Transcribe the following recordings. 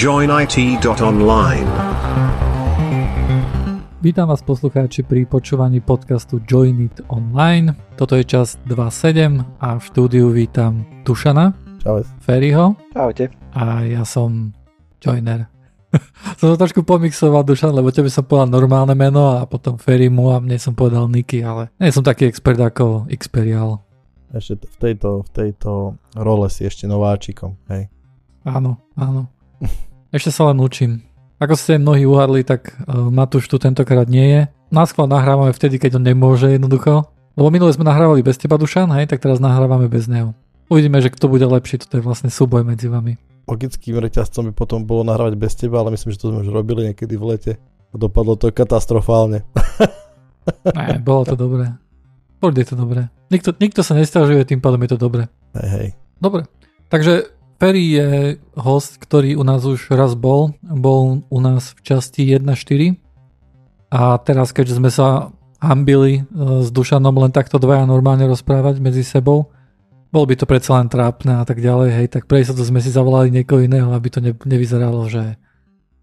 joinit.online. Vítam vás poslucháči pri počúvaní podcastu Join It Online. Toto je čas 2.7 a v štúdiu vítam Tušana, Čau. Ferryho Čaute. a ja som Joiner. som to trošku pomixoval Dušan, lebo tebe som povedal normálne meno a potom Ferrymu a mne som povedal Niky, ale nie som taký expert ako Xperial. Ešte v tejto, v tejto role si ešte nováčikom, hej. Áno, áno. Ešte sa len učím. Ako ste mnohí uhadli, tak uh, Matúš tu tentokrát nie je. Náskval nahrávame vtedy, keď on nemôže jednoducho. Lebo minule sme nahrávali bez teba, Dušan, hej, tak teraz nahrávame bez neho. Uvidíme, že kto bude lepší, toto je vlastne súboj medzi vami. Logickým reťazcom by potom bolo nahrávať bez teba, ale myslím, že to sme už robili niekedy v lete. A dopadlo to katastrofálne. Ne, bolo to dobré. Bude to dobré. Nikto, nikto sa nestažuje, tým pádom je to dobré. Hej, hej. Dobre, takže Perry je host, ktorý u nás už raz bol. Bol u nás v časti 1.4 a teraz, keďže sme sa hambili e, s Dušanom len takto dvaja normálne rozprávať medzi sebou, bol by to predsa len trápne a tak ďalej, hej, tak pre to sme si zavolali niekoho iného, aby to ne, nevyzeralo, že,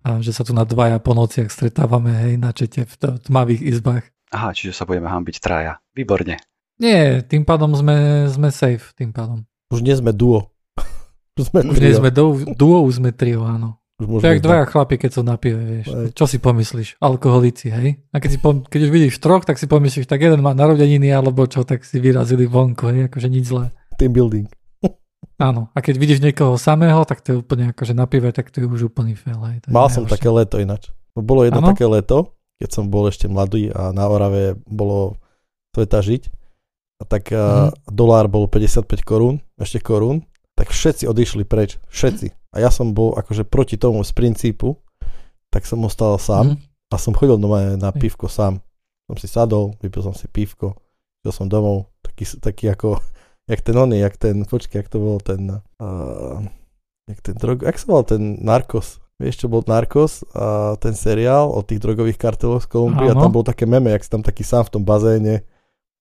a, že sa tu na dvaja po nociach stretávame, hej, na čete v t- tmavých izbách. Aha, čiže sa budeme hambiť traja. Výborne. Nie, tým pádom sme, sme safe, tým pádom. Už nie sme duo. Už sme Už nie sme duo, duo, už sme trio, áno. Už jak dvaja chlapi, keď sú na pive, vieš. Hej. Čo si pomyslíš? Alkoholici, hej? A keď, si pom- keď už vidíš troch, tak si pomyslíš, tak jeden má narodeniny, alebo čo, tak si vyrazili vonku, hej? Akože nič zlé. Team building. Áno. A keď vidíš niekoho samého, tak to je úplne akože na pive, tak to je už úplný fail, hej? Mal som také leto ináč. Bolo jedno Áno? také leto, keď som bol ešte mladý a na Orave bolo sveta žiť. A tak mm. dolár bol 55 korún, ešte korún, tak všetci odišli preč. Všetci. A ja som bol akože proti tomu z princípu, tak som ostal sám. Mhm. A som chodil doma na pivko sám. Som si sadol, vypil som si pivko, šiel som domov, taký, taký ako, jak ten oný, jak ten, počkej, jak to bol ten, uh, jak ten drog, jak sa volal ten Narcos, vieš čo bol Narcos a ten seriál o tých drogových karteloch z Kolumbie a tam bol také meme, jak si tam taký sám v tom bazéne.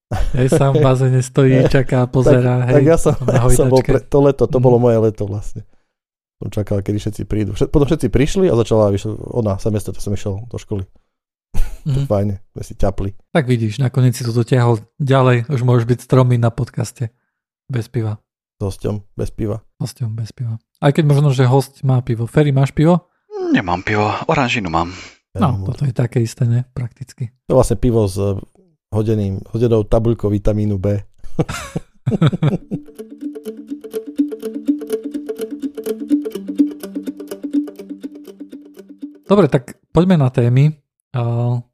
Hej, sám v bazéne stojí, čaká, pozerá, tak, hej. tak ja som, ja som bol pre, to leto, to bolo moje leto vlastne. Som čakal, kedy všetci prídu. Všet, potom všetci prišli a začala, vyšla, ona, semestr, to som išiel do školy. Mhm. Fajne, sme si ťapli. Tak vidíš, nakoniec si to dotiahol ďalej, už môžeš byť stromý na podcaste. Bez piva. S hosťom, bez piva. Hostom bez piva. Aj keď možno, že host má pivo. Ferry, máš pivo? Nemám pivo, oranžinu mám. No, toto je také isté, ne? Prakticky. To je vlastne pivo eh, hodeným, hodenou tabuľkou vitamínu B. Dobre, tak poďme na témy.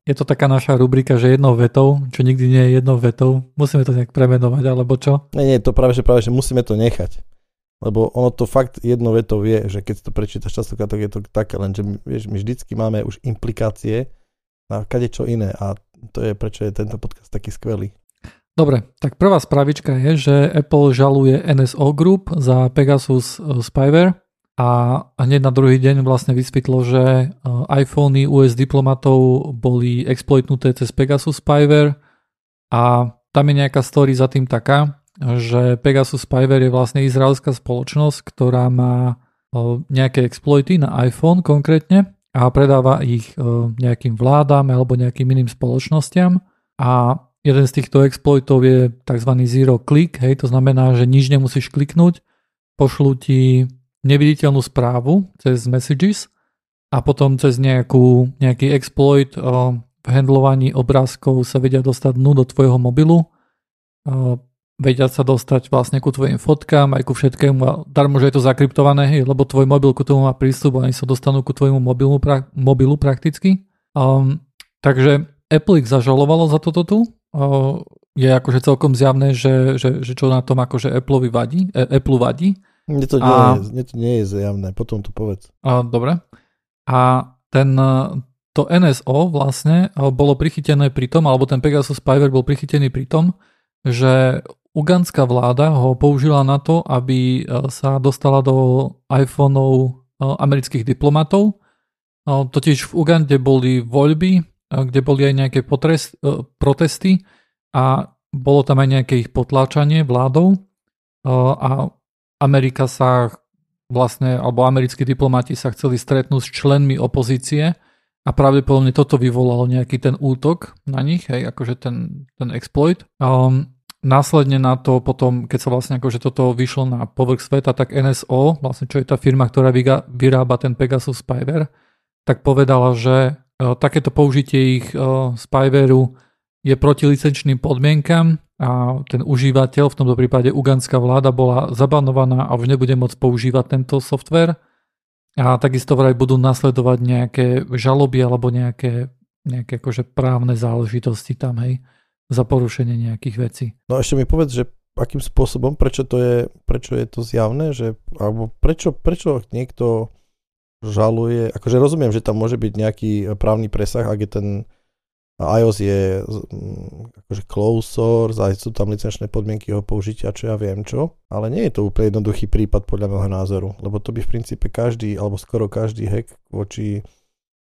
Je to taká naša rubrika, že jednou vetou, čo nikdy nie je jednou vetou. Musíme to nejak premenovať, alebo čo? Nie, nie, to práve, že práve, že musíme to nechať. Lebo ono to fakt jedno vetou vie, že keď to prečítaš častokrát, tak je to také, lenže my, vieš, my vždycky máme už implikácie na kadečo iné a to je prečo je tento podcast taký skvelý. Dobre, tak prvá spravička je, že Apple žaluje NSO Group za Pegasus uh, spyware a hneď na druhý deň vlastne vysvetlo, že uh, iPhony US diplomatov boli exploitnuté cez Pegasus spyware a tam je nejaká story za tým taká, že Pegasus spyware je vlastne izraelská spoločnosť, ktorá má uh, nejaké exploity na iPhone konkrétne a predáva ich uh, nejakým vládam alebo nejakým iným spoločnostiam a jeden z týchto exploitov je tzv. zero click, hej, to znamená, že nič nemusíš kliknúť, pošlú ti neviditeľnú správu cez messages a potom cez nejakú, nejaký exploit o, v handlovaní obrázkov sa vedia dostať dnu do tvojho mobilu, o, vedia sa dostať vlastne ku tvojim fotkám aj ku všetkému a darmo, že je to zakryptované, hej, lebo tvoj mobil ku tomu má prístup a oni sa dostanú ku tvojmu mobilu, pra, mobilu prakticky. Um, takže Apple ich zažalovalo za toto tu. O, je akože celkom zjavné, že, že, že čo na tom akože Appleovi vadí, e, Apple vadí. Mne to, nie, A- je, mne to nie je zjavné, potom to povedz. A, dobre. A ten, to NSO vlastne e, bolo prichytené pri tom, alebo ten Pegasus Spyware bol prichytený pri tom, že ugandská vláda ho použila na to, aby e, sa dostala do iPhoneov e, amerických diplomatov. E, Totiž v Ugande boli voľby, kde boli aj nejaké potrest, protesty a bolo tam aj nejaké ich potláčanie vládou a Amerika sa vlastne, alebo americkí diplomati sa chceli stretnúť s členmi opozície a pravdepodobne toto vyvolalo nejaký ten útok na nich, hej, akože ten, ten exploit. Um, následne na to potom, keď sa vlastne akože toto vyšlo na povrch sveta, tak NSO, vlastne čo je tá firma, ktorá vyrába ten Pegasus spyware, tak povedala, že uh, takéto použitie ich uh, spywareu je proti licenčným podmienkam a ten užívateľ, v tomto prípade ugandská vláda, bola zabanovaná a už nebude môcť používať tento software. A takisto vraj budú nasledovať nejaké žaloby alebo nejaké, nejaké akože právne záležitosti tam, hej, za porušenie nejakých vecí. No ešte mi povedz, že akým spôsobom, prečo to je, prečo je to zjavné, že, alebo prečo, prečo niekto žaluje, akože rozumiem, že tam môže byť nejaký právny presah, ak je ten iOS je mm, akože closed source, aj sú tam licenčné podmienky jeho použitia, čo ja viem čo, ale nie je to úplne jednoduchý prípad podľa môjho názoru, lebo to by v princípe každý, alebo skoro každý hack voči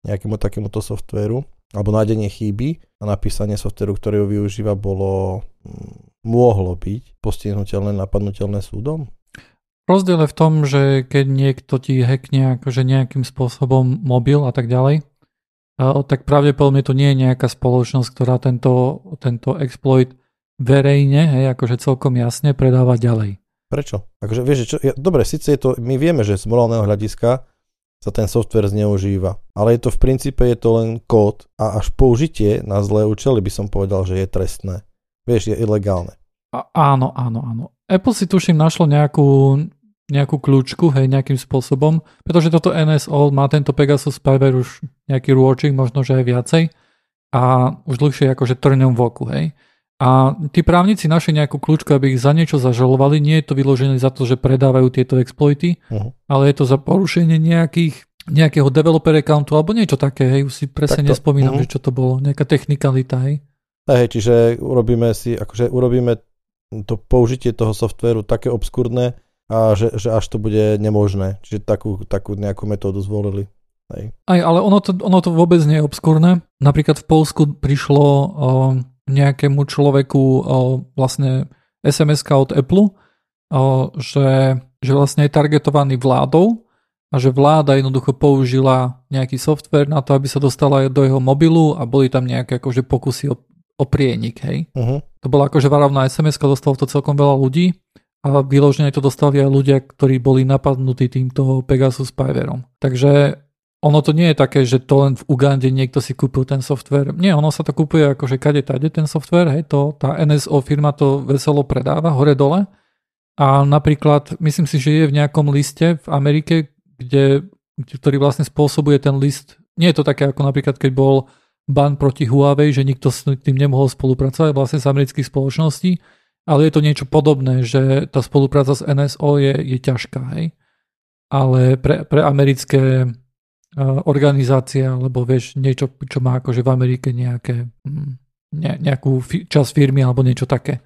nejakému takémuto softvéru, alebo nájdenie chyby a napísanie softvéru, ktorý ho využíva, bolo, mm, mohlo byť postihnutelné, napadnutelné súdom? Rozdiel je v tom, že keď niekto ti hackne akože nejakým spôsobom mobil a tak ďalej, tak pravdepodobne to nie je nejaká spoločnosť, ktorá tento, tento exploit verejne, hej, akože celkom jasne predáva ďalej. Prečo? Takže vieš, čo, ja, dobre, síce je to, my vieme, že z morálneho hľadiska sa ten software zneužíva, ale je to v princípe je to len kód a až použitie na zlé účely by som povedal, že je trestné. Vieš, je ilegálne. A, áno, áno, áno. Apple si tuším našlo nejakú nejakú kľúčku, hej, nejakým spôsobom, pretože toto NSO má tento Pegasus Spyware už nejaký rôčik, možno, že aj viacej a už dlhšie akože trňom v oku, hej. A tí právnici našli nejakú kľúčku, aby ich za niečo zažalovali. Nie je to vyložené za to, že predávajú tieto exploity, uh-huh. ale je to za porušenie nejakých, nejakého developer accountu alebo niečo také, hej, už si presne Takto. nespomínam, uh-huh. že čo to bolo, nejaká technikalita, hej. Hej, čiže urobíme si, akože urobíme to použitie toho softvéru také obskúrne, a že, že až to bude nemožné. Čiže takú, takú nejakú metódu zvolili. Hej. Aj, ale ono to, ono to vôbec nie je obskúrne. Napríklad v Polsku prišlo o, nejakému človeku o, vlastne sms od Apple, o, že, že vlastne je targetovaný vládou a že vláda jednoducho použila nejaký software na to, aby sa dostala do jeho mobilu a boli tam nejaké akože pokusy o, o prienik, hej. Uh-huh. To bola akože varovná SMS, dostalo to celkom veľa ľudí a vyložene to dostali aj ľudia, ktorí boli napadnutí týmto Pegasus Spyverom. Takže ono to nie je také, že to len v Ugande niekto si kúpil ten software. Nie, ono sa to kúpuje akože kade tade ten software, hej, to, tá NSO firma to veselo predáva hore dole. A napríklad, myslím si, že je v nejakom liste v Amerike, kde, ktorý vlastne spôsobuje ten list. Nie je to také ako napríklad, keď bol ban proti Huawei, že nikto s tým nemohol spolupracovať vlastne z amerických spoločností ale je to niečo podobné, že tá spolupráca s NSO je, je ťažká, hej. Ale pre, pre americké uh, organizácie, alebo vieš, niečo, čo má akože v Amerike nejaké, mm, ne, nejakú fi, čas firmy alebo niečo také.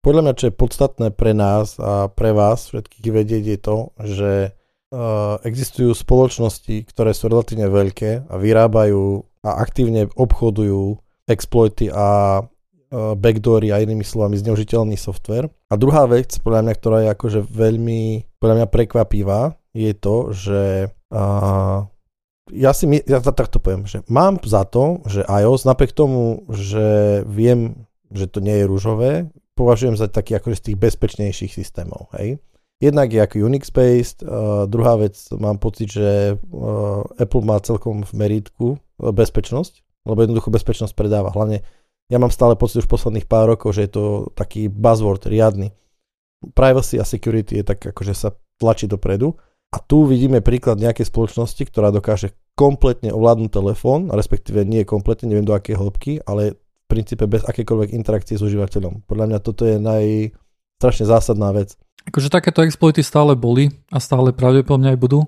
Podľa mňa, čo je podstatné pre nás a pre vás všetkých vedieť je to, že uh, existujú spoločnosti, ktoré sú relatívne veľké a vyrábajú a aktívne obchodujú exploity a Eh, backdoory a inými slovami zneužiteľný software. A druhá vec, podľa mňa, ktorá je akože veľmi, podľa mňa prekvapivá, je to, že uh, ja si my, ja takto poviem, že mám za to, že iOS napriek tomu, že viem, že to nie je rúžové, považujem za taký akože z tých bezpečnejších systémov, hej. Jednak je ako Unix-based, uh, druhá vec, mám pocit, že uh, Apple má celkom v meritku bezpečnosť, lebo jednoducho bezpečnosť predáva. Hlavne ja mám stále pocit už posledných pár rokov, že je to taký buzzword riadny. Privacy a security je tak akože sa tlačí dopredu. A tu vidíme príklad nejakej spoločnosti, ktorá dokáže kompletne ovládnuť telefón, respektíve nie kompletne, neviem do akej hĺbky, ale v princípe bez akékoľvek interakcie s užívateľom. Podľa mňa toto je naj, strašne zásadná vec. Akože takéto exploity stále boli a stále pravdepodobne aj budú.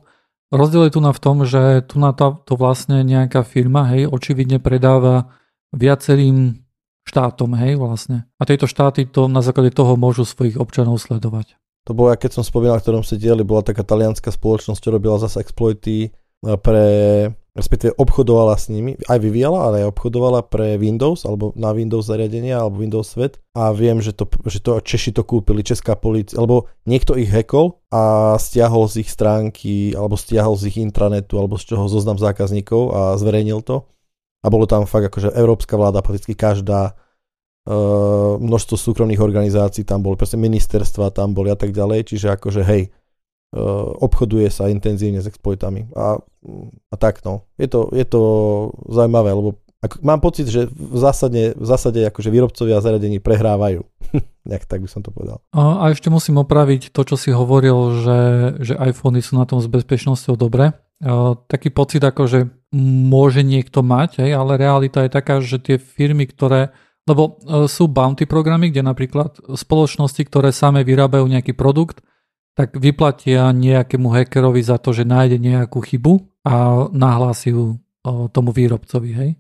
Rozdiel je tu na v tom, že tu na to, to vlastne nejaká firma, hej, očividne predáva viacerým štátom, hej, vlastne. A tieto štáty to na základe toho môžu svojich občanov sledovať. To bolo, keď som spomínal, ktorom ste dieli, bola taká talianská spoločnosť, ktorá robila zase exploity e, pre respektíve obchodovala s nimi, aj vyvíjala, ale aj obchodovala pre Windows, alebo na Windows zariadenia, alebo Windows svet a viem, že to, že to Češi to kúpili, Česká policia, alebo niekto ich hackol a stiahol z ich stránky, alebo stiahol z ich intranetu, alebo z čoho zoznam zákazníkov a zverejnil to. A bolo tam fakt akože európska vláda, prakticky každá, množstvo súkromných organizácií tam boli, proste ministerstva tam boli a tak ďalej, čiže akože hej, uh, obchoduje sa intenzívne s exploitami a, a tak no. Je to, je to zaujímavé, lebo ako, mám pocit, že v zásade, v zásade akože výrobcovia zariadení prehrávajú. Nejak tak by som to povedal. A, a ešte musím opraviť to, čo si hovoril, že, že iPhony sú na tom s bezpečnosťou dobre. Uh, taký pocit, ako že môže niekto mať, hej, ale realita je taká, že tie firmy, ktoré lebo e, sú bounty programy, kde napríklad spoločnosti, ktoré same vyrábajú nejaký produkt, tak vyplatia nejakému hackerovi za to, že nájde nejakú chybu a nahlási ju e, tomu výrobcovi. Hej.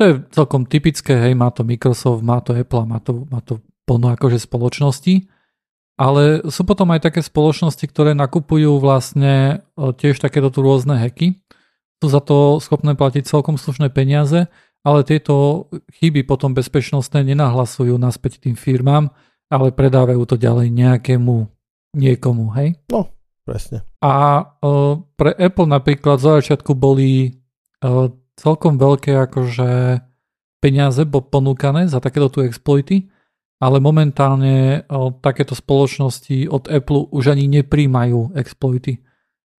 To je celkom typické, hej, má to Microsoft, má to Apple, má to, má to plno akože spoločnosti. Ale sú potom aj také spoločnosti, ktoré nakupujú vlastne e, tiež takéto tu rôzne hacky sú za to schopné platiť celkom slušné peniaze, ale tieto chyby potom bezpečnostné nenahlasujú naspäť tým firmám, ale predávajú to ďalej nejakému niekomu, hej? No, presne. A uh, pre Apple napríklad za začiatku boli uh, celkom veľké akože peniaze ponúkané za takéto tu exploity, ale momentálne uh, takéto spoločnosti od Apple už ani nepríjmajú exploity.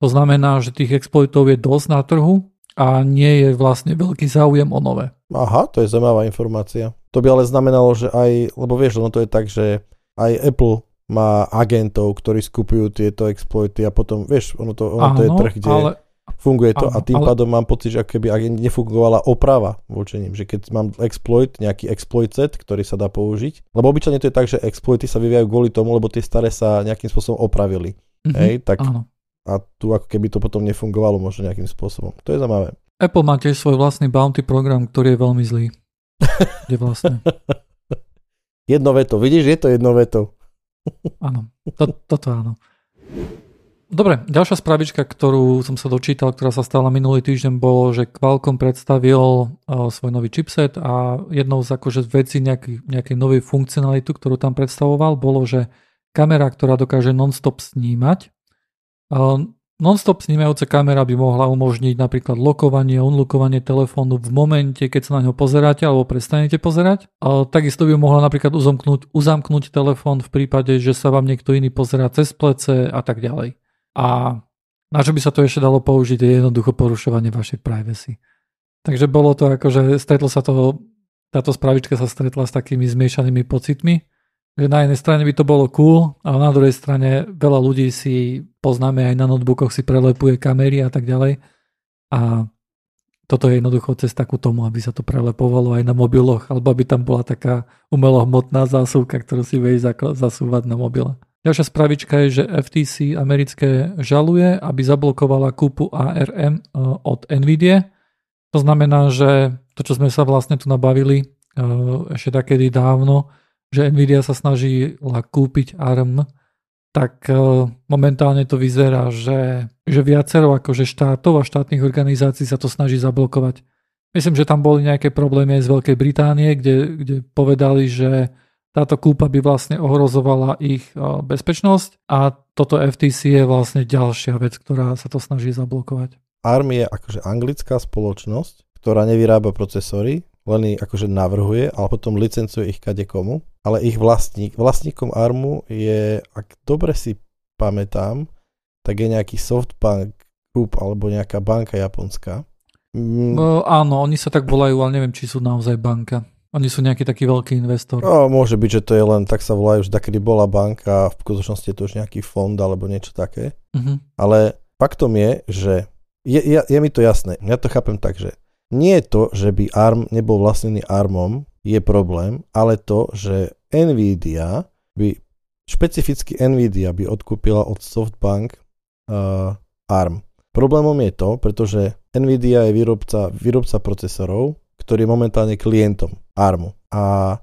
To znamená, že tých exploitov je dosť na trhu a nie je vlastne veľký záujem o nové. Aha, to je zaujímavá informácia. To by ale znamenalo, že aj, lebo vieš, ono to je tak, že aj Apple má agentov, ktorí skupujú tieto exploity a potom, vieš, ono to, ono Áno, to je trh, kde ale, funguje to áno, a tým ale, pádom mám pocit, že keby agent nefungovala oprava voči ním, že keď mám exploit, nejaký exploit set, ktorý sa dá použiť, lebo obyčajne to je tak, že exploity sa vyvíjajú kvôli tomu, lebo tie staré sa nejakým spôsobom opravili. Mm-hmm, Hej, tak áno a tu ako keby to potom nefungovalo možno nejakým spôsobom. To je zaujímavé. Apple má tiež svoj vlastný bounty program, ktorý je veľmi zlý. Kde vlastne. jedno veto. Vidíš, je to jedno veto. áno, to, toto áno. Dobre, ďalšia spravička, ktorú som sa dočítal, ktorá sa stala minulý týždeň, bolo, že Qualcomm predstavil uh, svoj nový chipset a jednou z akože vecí nejaký, nejakej novej funkcionalitu, ktorú tam predstavoval, bolo, že kamera, ktorá dokáže non-stop snímať, Non-stop snímajúca kamera by mohla umožniť napríklad lokovanie a unlokovanie telefónu v momente, keď sa na ňo pozeráte alebo prestanete pozerať. Takisto by mohla napríklad uzamknúť, uzamknúť telefón v prípade, že sa vám niekto iný pozerá cez plece a tak ďalej. A na čo by sa to ešte dalo použiť je jednoducho porušovanie vašej privacy. Takže bolo to ako, že stretlo sa to, táto spravička sa stretla s takými zmiešanými pocitmi že na jednej strane by to bolo cool, ale na druhej strane veľa ľudí si poznáme aj na notebookoch si prelepuje kamery a tak ďalej. A toto je jednoducho cesta ku tomu, aby sa to prelepovalo aj na mobiloch, alebo aby tam bola taká umelohmotná zásuvka, ktorú si vieš zasúvať na mobile. Ďalšia spravička je, že FTC americké žaluje, aby zablokovala kúpu ARM e, od NVIDIA. To znamená, že to, čo sme sa vlastne tu nabavili e, ešte takedy dávno, že Nvidia sa snaží kúpiť ARM, tak e, momentálne to vyzerá, že, že viacero akože štátov a štátnych organizácií sa to snaží zablokovať. Myslím, že tam boli nejaké problémy aj z Veľkej Británie, kde, kde povedali, že táto kúpa by vlastne ohrozovala ich e, bezpečnosť a toto FTC je vlastne ďalšia vec, ktorá sa to snaží zablokovať. ARM je akože anglická spoločnosť, ktorá nevyrába procesory, len ich akože navrhuje, ale potom licencuje ich kade komu. Ale ich vlastník, vlastníkom ARMu je, ak dobre si pamätám, tak je nejaký Softbank Group alebo nejaká banka japonská. Mm. No, áno, oni sa tak volajú, ale neviem, či sú naozaj banka. Oni sú nejaký taký veľký investor. No, môže byť, že to je len, tak sa volajú, že takedy bola banka a v skutočnosti je to už nejaký fond alebo niečo také. Uh-huh. Ale faktom je, že je, je, je mi to jasné. Ja to chápem tak, že nie je to, že by ARM nebol vlastnený ARMom, je problém, ale to, že Nvidia by, špecificky Nvidia by odkúpila od Softbank uh, ARM. Problémom je to, pretože Nvidia je výrobca, výrobca procesorov, ktorý je momentálne klientom ARMu. A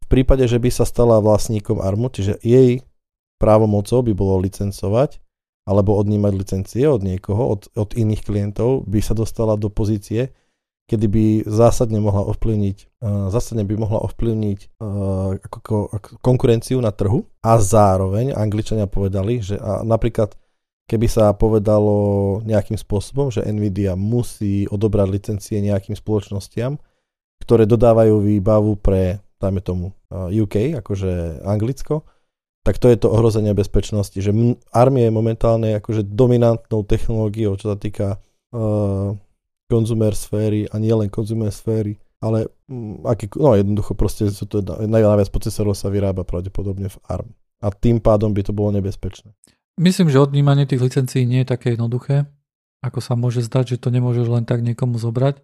v prípade, že by sa stala vlastníkom ARMu, čiže jej právomocou by bolo licencovať, alebo odnímať licencie od niekoho, od, od iných klientov, by sa dostala do pozície, kedy by zásadne mohla ovplyvniť, uh, zásadne by mohla ovplyvniť uh, ako, ako konkurenciu na trhu. A zároveň Angličania povedali, že a napríklad keby sa povedalo nejakým spôsobom, že Nvidia musí odobrať licencie nejakým spoločnostiam, ktoré dodávajú výbavu pre, dajme tomu, UK, akože Anglicko, tak to je to ohrozenie bezpečnosti, že armie je momentálne akože dominantnou technológiou, čo sa týka uh, konzumer sféry a nie len konzumer sféry, ale um, aký, no jednoducho proste to najviac procesorov sa vyrába pravdepodobne v ARM. A tým pádom by to bolo nebezpečné. Myslím, že odnímanie tých licencií nie je také jednoduché, ako sa môže zdať, že to nemôžeš len tak niekomu zobrať.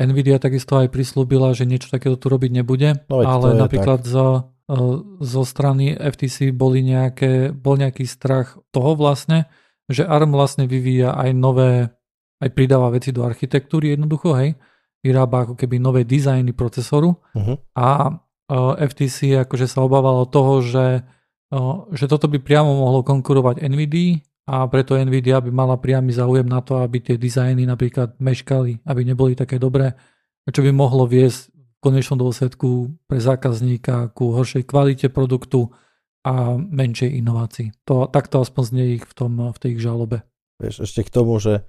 Nvidia takisto aj prislúbila, že niečo takéto tu robiť nebude, no, ale napríklad tak. za E, zo strany FTC boli nejaké, bol nejaký strach toho vlastne, že ARM vlastne vyvíja aj nové, aj pridáva veci do architektúry jednoducho, hej, vyrába ako keby nové dizajny procesoru uh-huh. a e, FTC akože sa obávalo toho, že, uh, že toto by priamo mohlo konkurovať NVIDIA a preto NVIDIA by mala priamy záujem na to, aby tie dizajny napríklad meškali, aby neboli také dobré, čo by mohlo viesť konečnom dôsledku pre zákazníka ku horšej kvalite produktu a menšej inovácii. To, takto aspoň znie ich v, tom, v tej ich žalobe. Vieš, ešte k tomu, že,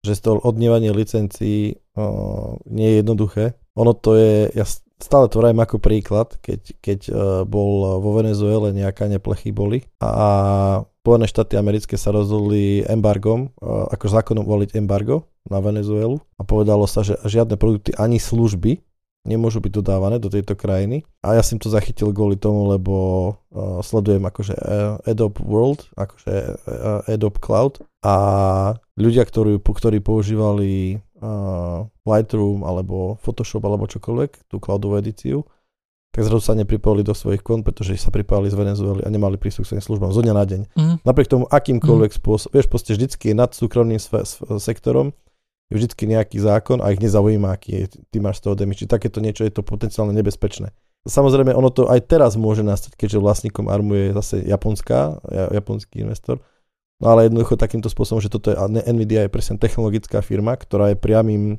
že to odnievanie licencií o, nie je jednoduché. Ono to je, ja stále to vrajím ako príklad, keď, keď uh, bol vo Venezuele nejaká neplechy boli a Spojené štáty americké sa rozhodli embargom, uh, ako zákonom voliť embargo na Venezuelu a povedalo sa, že žiadne produkty ani služby nemôžu byť dodávané do tejto krajiny. A ja som to zachytil kvôli tomu, lebo uh, sledujem akože uh, Adobe World, akože uh, Adobe Cloud a ľudia, ktorí, ktorí používali uh, Lightroom alebo Photoshop alebo čokoľvek, tú cloudovú edíciu, tak zrazu sa nepripojili do svojich kont, pretože sa pripojili z Venezuely a nemali prístup k svojim službám zo dňa na deň. Mm. Napriek tomu akýmkoľvek mm. spôsobom, vieš, proste vždycky nad súkromným sektorom je vždy nejaký zákon a ich nezaujíma, aký je, ty máš z toho damage. Čiže takéto niečo je to potenciálne nebezpečné. Samozrejme, ono to aj teraz môže nastať, keďže vlastníkom ARMu je zase japonská, japonský investor. No ale jednoducho takýmto spôsobom, že toto je, Nvidia je presne technologická firma, ktorá je priamým,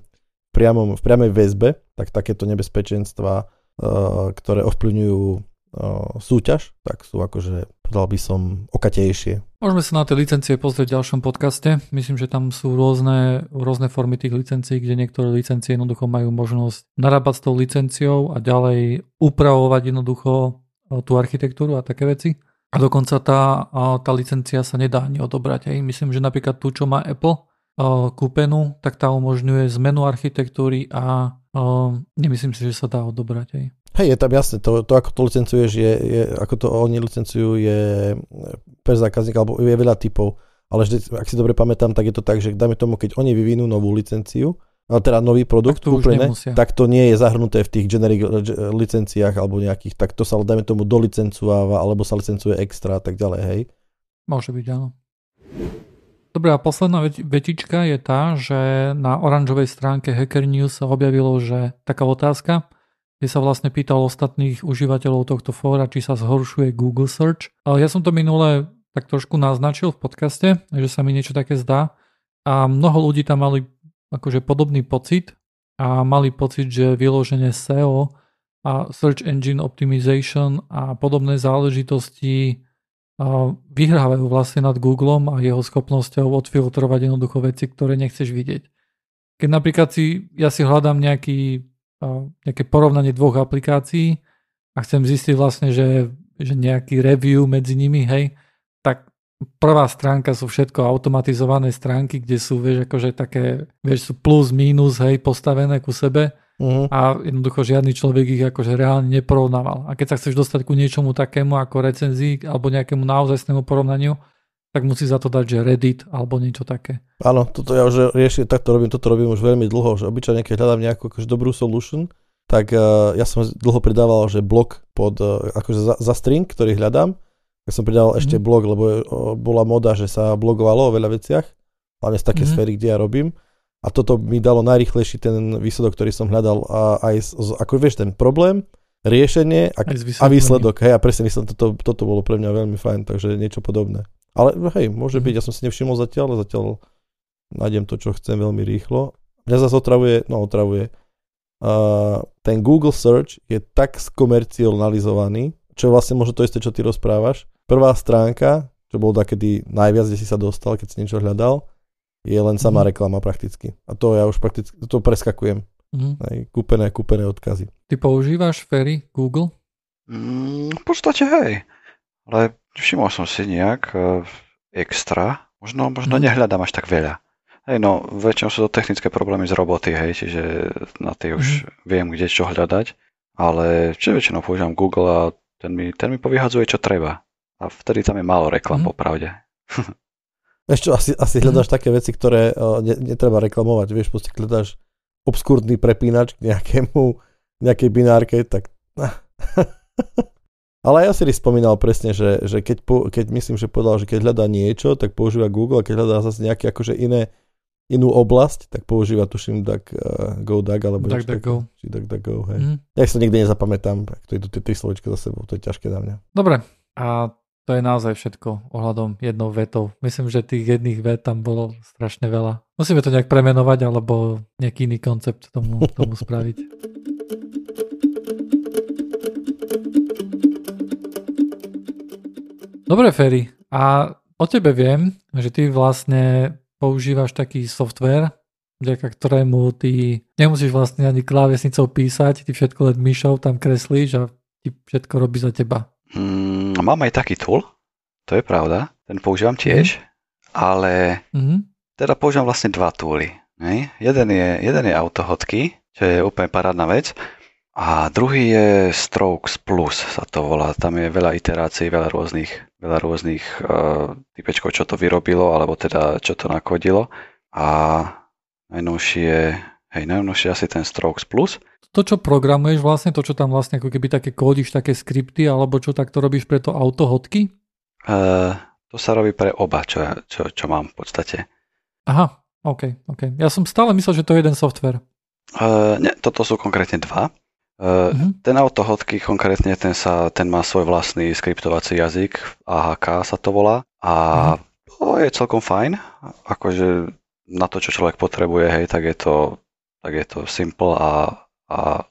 priamom, v priamej väzbe, tak takéto nebezpečenstva, uh, ktoré ovplyvňujú súťaž, tak sú akože povedal by som, okatejšie. Môžeme sa na tie licencie pozrieť v ďalšom podcaste. Myslím, že tam sú rôzne, rôzne formy tých licencií, kde niektoré licencie jednoducho majú možnosť narábať s tou licenciou a ďalej upravovať jednoducho tú architektúru a také veci. A dokonca tá, tá licencia sa nedá ani odobrať. Hej. Myslím, že napríklad tú, čo má Apple kúpenú, tak tá umožňuje zmenu architektúry a nemyslím si, že sa dá odobrať. Hej. Hej, je tam jasné, to, to ako to licencuješ, je, je, ako to oni licencujú, je per zákazník, alebo je veľa typov. Ale vždy, ak si dobre pamätám, tak je to tak, že dajme tomu, keď oni vyvinú novú licenciu, teda nový produkt tak to, kúpené, tak to nie je zahrnuté v tých generic licenciách alebo nejakých, tak to sa dajme tomu dolicencováva, alebo sa licencuje extra a tak ďalej, hej. Môže byť, áno. Dobre, a posledná vetička je tá, že na oranžovej stránke Hacker News sa objavilo, že taká otázka, kde sa vlastne pýtal ostatných užívateľov tohto fóra, či sa zhoršuje Google Search. Ja som to minule tak trošku naznačil v podcaste, že sa mi niečo také zdá a mnoho ľudí tam mali akože podobný pocit a mali pocit, že vyloženie SEO a Search Engine Optimization a podobné záležitosti vyhrávajú vlastne nad Googlem a jeho schopnosťou odfiltrovať jednoducho veci, ktoré nechceš vidieť. Keď napríklad si, ja si hľadám nejaký nejaké porovnanie dvoch aplikácií a chcem zistiť vlastne, že, že nejaký review medzi nimi, hej, tak prvá stránka sú všetko automatizované stránky, kde sú, vieš, akože také, vieš, sú plus, mínus, hej, postavené ku sebe uh-huh. a jednoducho žiadny človek ich akože reálne neporovnával. A keď sa chceš dostať ku niečomu takému ako recenzii alebo nejakému naozajstnému porovnaniu, tak musí za to dať, že Reddit alebo niečo také. Áno, toto ja už riešim, takto robím, toto robím už veľmi dlho, že obyčajne keď hľadám nejakú akože dobrú solution, tak uh, ja som dlho pridával, že blog pod, uh, akože za, za string, ktorý hľadám, ja som pridával mm-hmm. ešte mhm. blog, lebo uh, bola moda, že sa blogovalo o veľa veciach, hlavne z také mm-hmm. sféry, kde ja robím. A toto mi dalo najrychlejší ten výsledok, ktorý som hľadal a aj, ako vieš, ten problém, riešenie a, a výsledok. Hej, a presne myslím, toto, toto bolo pre mňa veľmi fajn, takže niečo podobné. Ale hej, môže byť, ja som si nevšimol zatiaľ, ale zatiaľ nájdem to, čo chcem veľmi rýchlo. Mňa zase otravuje, no otravuje, uh, ten Google Search je tak skomercionalizovaný, čo je vlastne možno to isté, čo ty rozprávaš. Prvá stránka, čo bol takedy najviac, kde si sa dostal, keď si niečo hľadal, je len sama mm. reklama prakticky. A to ja už prakticky, to preskakujem. Mm. Aj, kúpené, kúpené odkazy. Ty používaš Ferry Google? Mm, v podstate hej. Ale všimol som si nejak uh, extra. Možno, možno mm. nehľadám až tak veľa. Hej, no, väčšinou sú to technické problémy z roboty, hej, čiže na tie už mm. viem, kde čo hľadať. Ale čiže väčšinou používam Google a ten mi, ten mi povyhadzuje, čo treba. A vtedy tam je málo reklam, mm. popravde. Vieš čo, asi, asi hľadáš mm. také veci, ktoré uh, ne, netreba reklamovať. Vieš, proste hľadáš obskúrny prepínač k nejakému, nejakej binárke, tak... Ale ja si spomínal presne, že, že keď, po, keď myslím, že povedal, že keď hľadá niečo, tak používa Google a keď hľadá zase nejaké akože iné, inú oblasť, tak používa tuším Duck, uh, Go Duck alebo Duck, Duck, Go. Či Duck, Duck, Go, hej. Mm. Ja to nikdy nezapamätám, ak to idú tie tri slovička za sebou, to je ťažké na mňa. Dobre, a to je naozaj všetko ohľadom jednou vetou. Myslím, že tých jedných vet tam bolo strašne veľa. Musíme to nejak premenovať alebo nejaký iný koncept tomu, tomu spraviť. Dobre, Ferry. A o tebe viem, že ty vlastne používaš taký software, vďaka ktorému ty nemusíš vlastne ani klávesnicou písať, ty všetko len myšou tam kreslíš a ti všetko robí za teba. Mm, mám aj taký tool, to je pravda, ten používam tiež, mm. ale mm-hmm. teda používam vlastne dva. Ne? Jeden, je, jeden je autohodky, čo je úplne parádna vec, a druhý je Strokes Plus sa to volá. Tam je veľa iterácií, veľa rôznych, veľa rôznych uh, typečkov, čo to vyrobilo, alebo teda čo to nakodilo. A najnovšie, hej, najnovšie asi ten Strokes Plus. To, čo programuješ vlastne, to, čo tam vlastne ako keby také kódiš, také skripty, alebo čo tak to robíš pre to autohodky? Uh, to sa robí pre oba, čo, čo, čo mám v podstate. Aha, OK, OK. Ja som stále myslel, že to je jeden software. Uh, ne, toto sú konkrétne dva. Uh-huh. Ten autohodky konkrétne, ten, sa, ten má svoj vlastný skriptovací jazyk, AHK sa to volá a uh-huh. to je celkom fajn, akože na to, čo človek potrebuje, hej, tak je to, tak je to simple a, a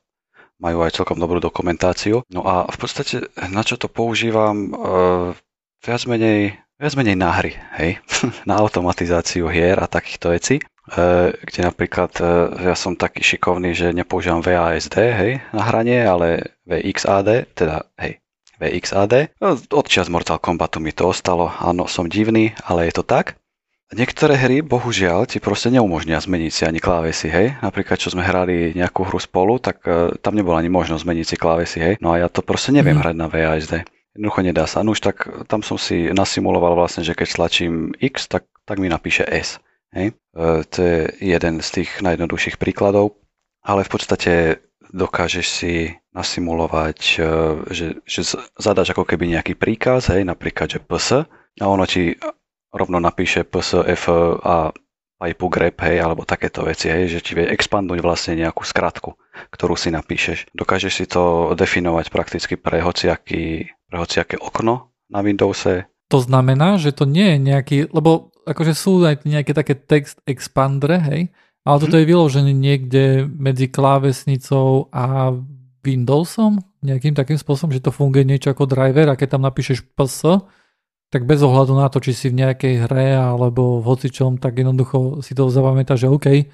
majú aj celkom dobrú dokumentáciu. No a v podstate, na čo to používam, uh, viac menej, viac menej na hry, hej, na automatizáciu hier a takýchto vecí. E, kde napríklad e, ja som taký šikovný, že nepoužívam VASD, hej, na hranie, ale VXAD, teda, hej, VXAD. No, od čas Mortal Kombatu mi to ostalo, áno, som divný, ale je to tak. Niektoré hry, bohužiaľ, ti proste neumožnia zmeniť si ani klávesy, hej. Napríklad, čo sme hrali nejakú hru spolu, tak uh, tam nebola ani možnosť zmeniť si klávesy, hej. No a ja to proste neviem mm. hrať na VASD. Jednoducho nedá sa. No už tak tam som si nasimuloval vlastne, že keď tlačím X, tak, tak mi napíše S. Hej. E, to je jeden z tých najjednoduchších príkladov, ale v podstate dokážeš si nasimulovať, e, že, že zadáš ako keby nejaký príkaz, hej, napríklad, že ps a ono ti rovno napíše ps, f a pipe grep, hej, alebo takéto veci, hej, že ti vie expanduť vlastne nejakú skratku, ktorú si napíšeš. Dokážeš si to definovať prakticky pre hociaký, pre hociaké okno na Windowse. To znamená, že to nie je nejaký, lebo akože sú aj nejaké také text expandre, hej, ale toto mhm. je vyložené niekde medzi klávesnicou a Windowsom, nejakým takým spôsobom, že to funguje niečo ako driver a keď tam napíšeš ps, tak bez ohľadu na to, či si v nejakej hre alebo v hocičom, tak jednoducho si to zapamätá, že OK,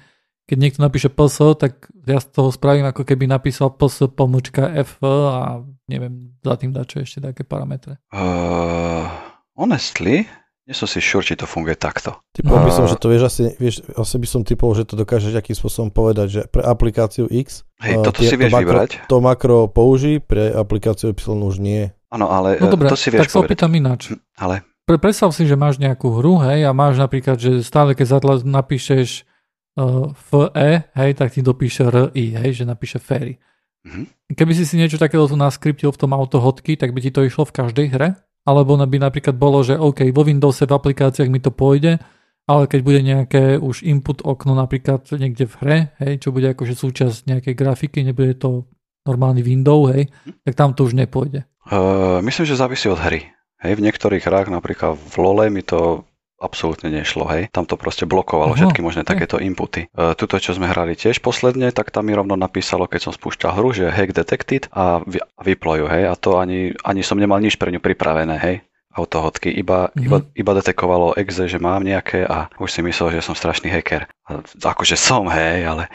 keď niekto napíše ps, tak ja z toho spravím ako keby napísal ps pomočka f a neviem, za tým dať čo ešte také parametre. Uh, honestly, nie som si sure, či to funguje takto. Typol by som, že to vieš asi, vieš, asi by som typol, že to dokážeš akým spôsobom povedať, že pre aplikáciu X Hej, toto tie, si vieš to makro, vybrať. To makro použij, pre aplikáciu Y už nie. Áno, ale no dobré, to si vieš tak sa opýtam ináč. Hm, ale? Pre, predstav si, že máš nejakú hru, hej, a máš napríklad, že stále keď zatla, napíšeš uh, FE, hej, tak ti dopíše RI, hej, že napíše Ferry. Mm-hmm. Keby si si niečo takého tu naskriptil v tom autohodky, tak by ti to išlo v každej hre? Alebo by napríklad bolo, že OK, vo Windowse v aplikáciách mi to pôjde, ale keď bude nejaké už input okno napríklad niekde v hre, hej, čo bude akože súčasť nejakej grafiky, nebude to normálny window, hej, tak tam to už nepôjde. Uh, myslím, že závisí od hry. Hej, v niektorých hrách, napríklad v LoLe mi to absolútne nešlo, hej. Tam to proste blokovalo Aha, všetky možné hej. takéto inputy. E, tuto, čo sme hrali tiež posledne, tak tam mi rovno napísalo, keď som spúšťal hru, že hack detected a vyploju, hej. A to ani, ani som nemal nič pre ňu pripravené, hej autohodky, iba, mm-hmm. iba, iba detekovalo exe, že mám nejaké a už si myslel, že som strašný hacker. A akože som, hej, ale...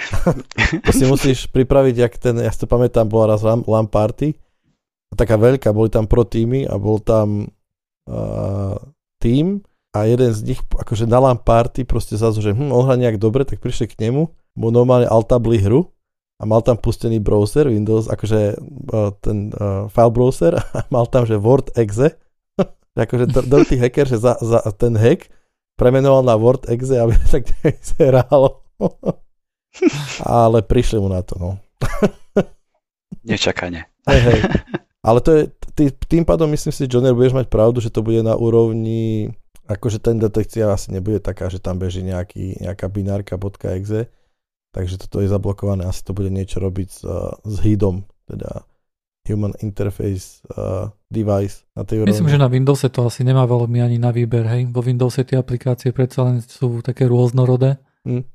to si musíš pripraviť, jak ten, ja si to pamätám, bola raz LAN party, taká veľká, boli tam pro týmy a bol tam uh, tým a jeden z nich akože na LAN party proste zase, že hm, on hrá nejak dobre, tak prišli k nemu, mu normálne altabli hru a mal tam pustený browser Windows, akože uh, ten uh, file browser a mal tam, že Word exe akože dirty hacker, že za, za ten hack premenoval na Word exe, aby tak vyzeralo. Ale prišli mu na to, no. Nečakane. Hej, hej. Ale to je, tý, tým pádom myslím si, Johnny, budeš mať pravdu, že to bude na úrovni, akože ten detekcia asi nebude taká, že tam beží nejaký, nejaká binárka .exe, takže toto je zablokované, asi to bude niečo robiť s, s HIDom, teda Human Interface uh, Device na tej Myslím, úrovni. že na Windowse to asi nemá veľmi ani na výber, hej. Vo Windowse tie aplikácie predsa len sú také rôznorodé. Hmm.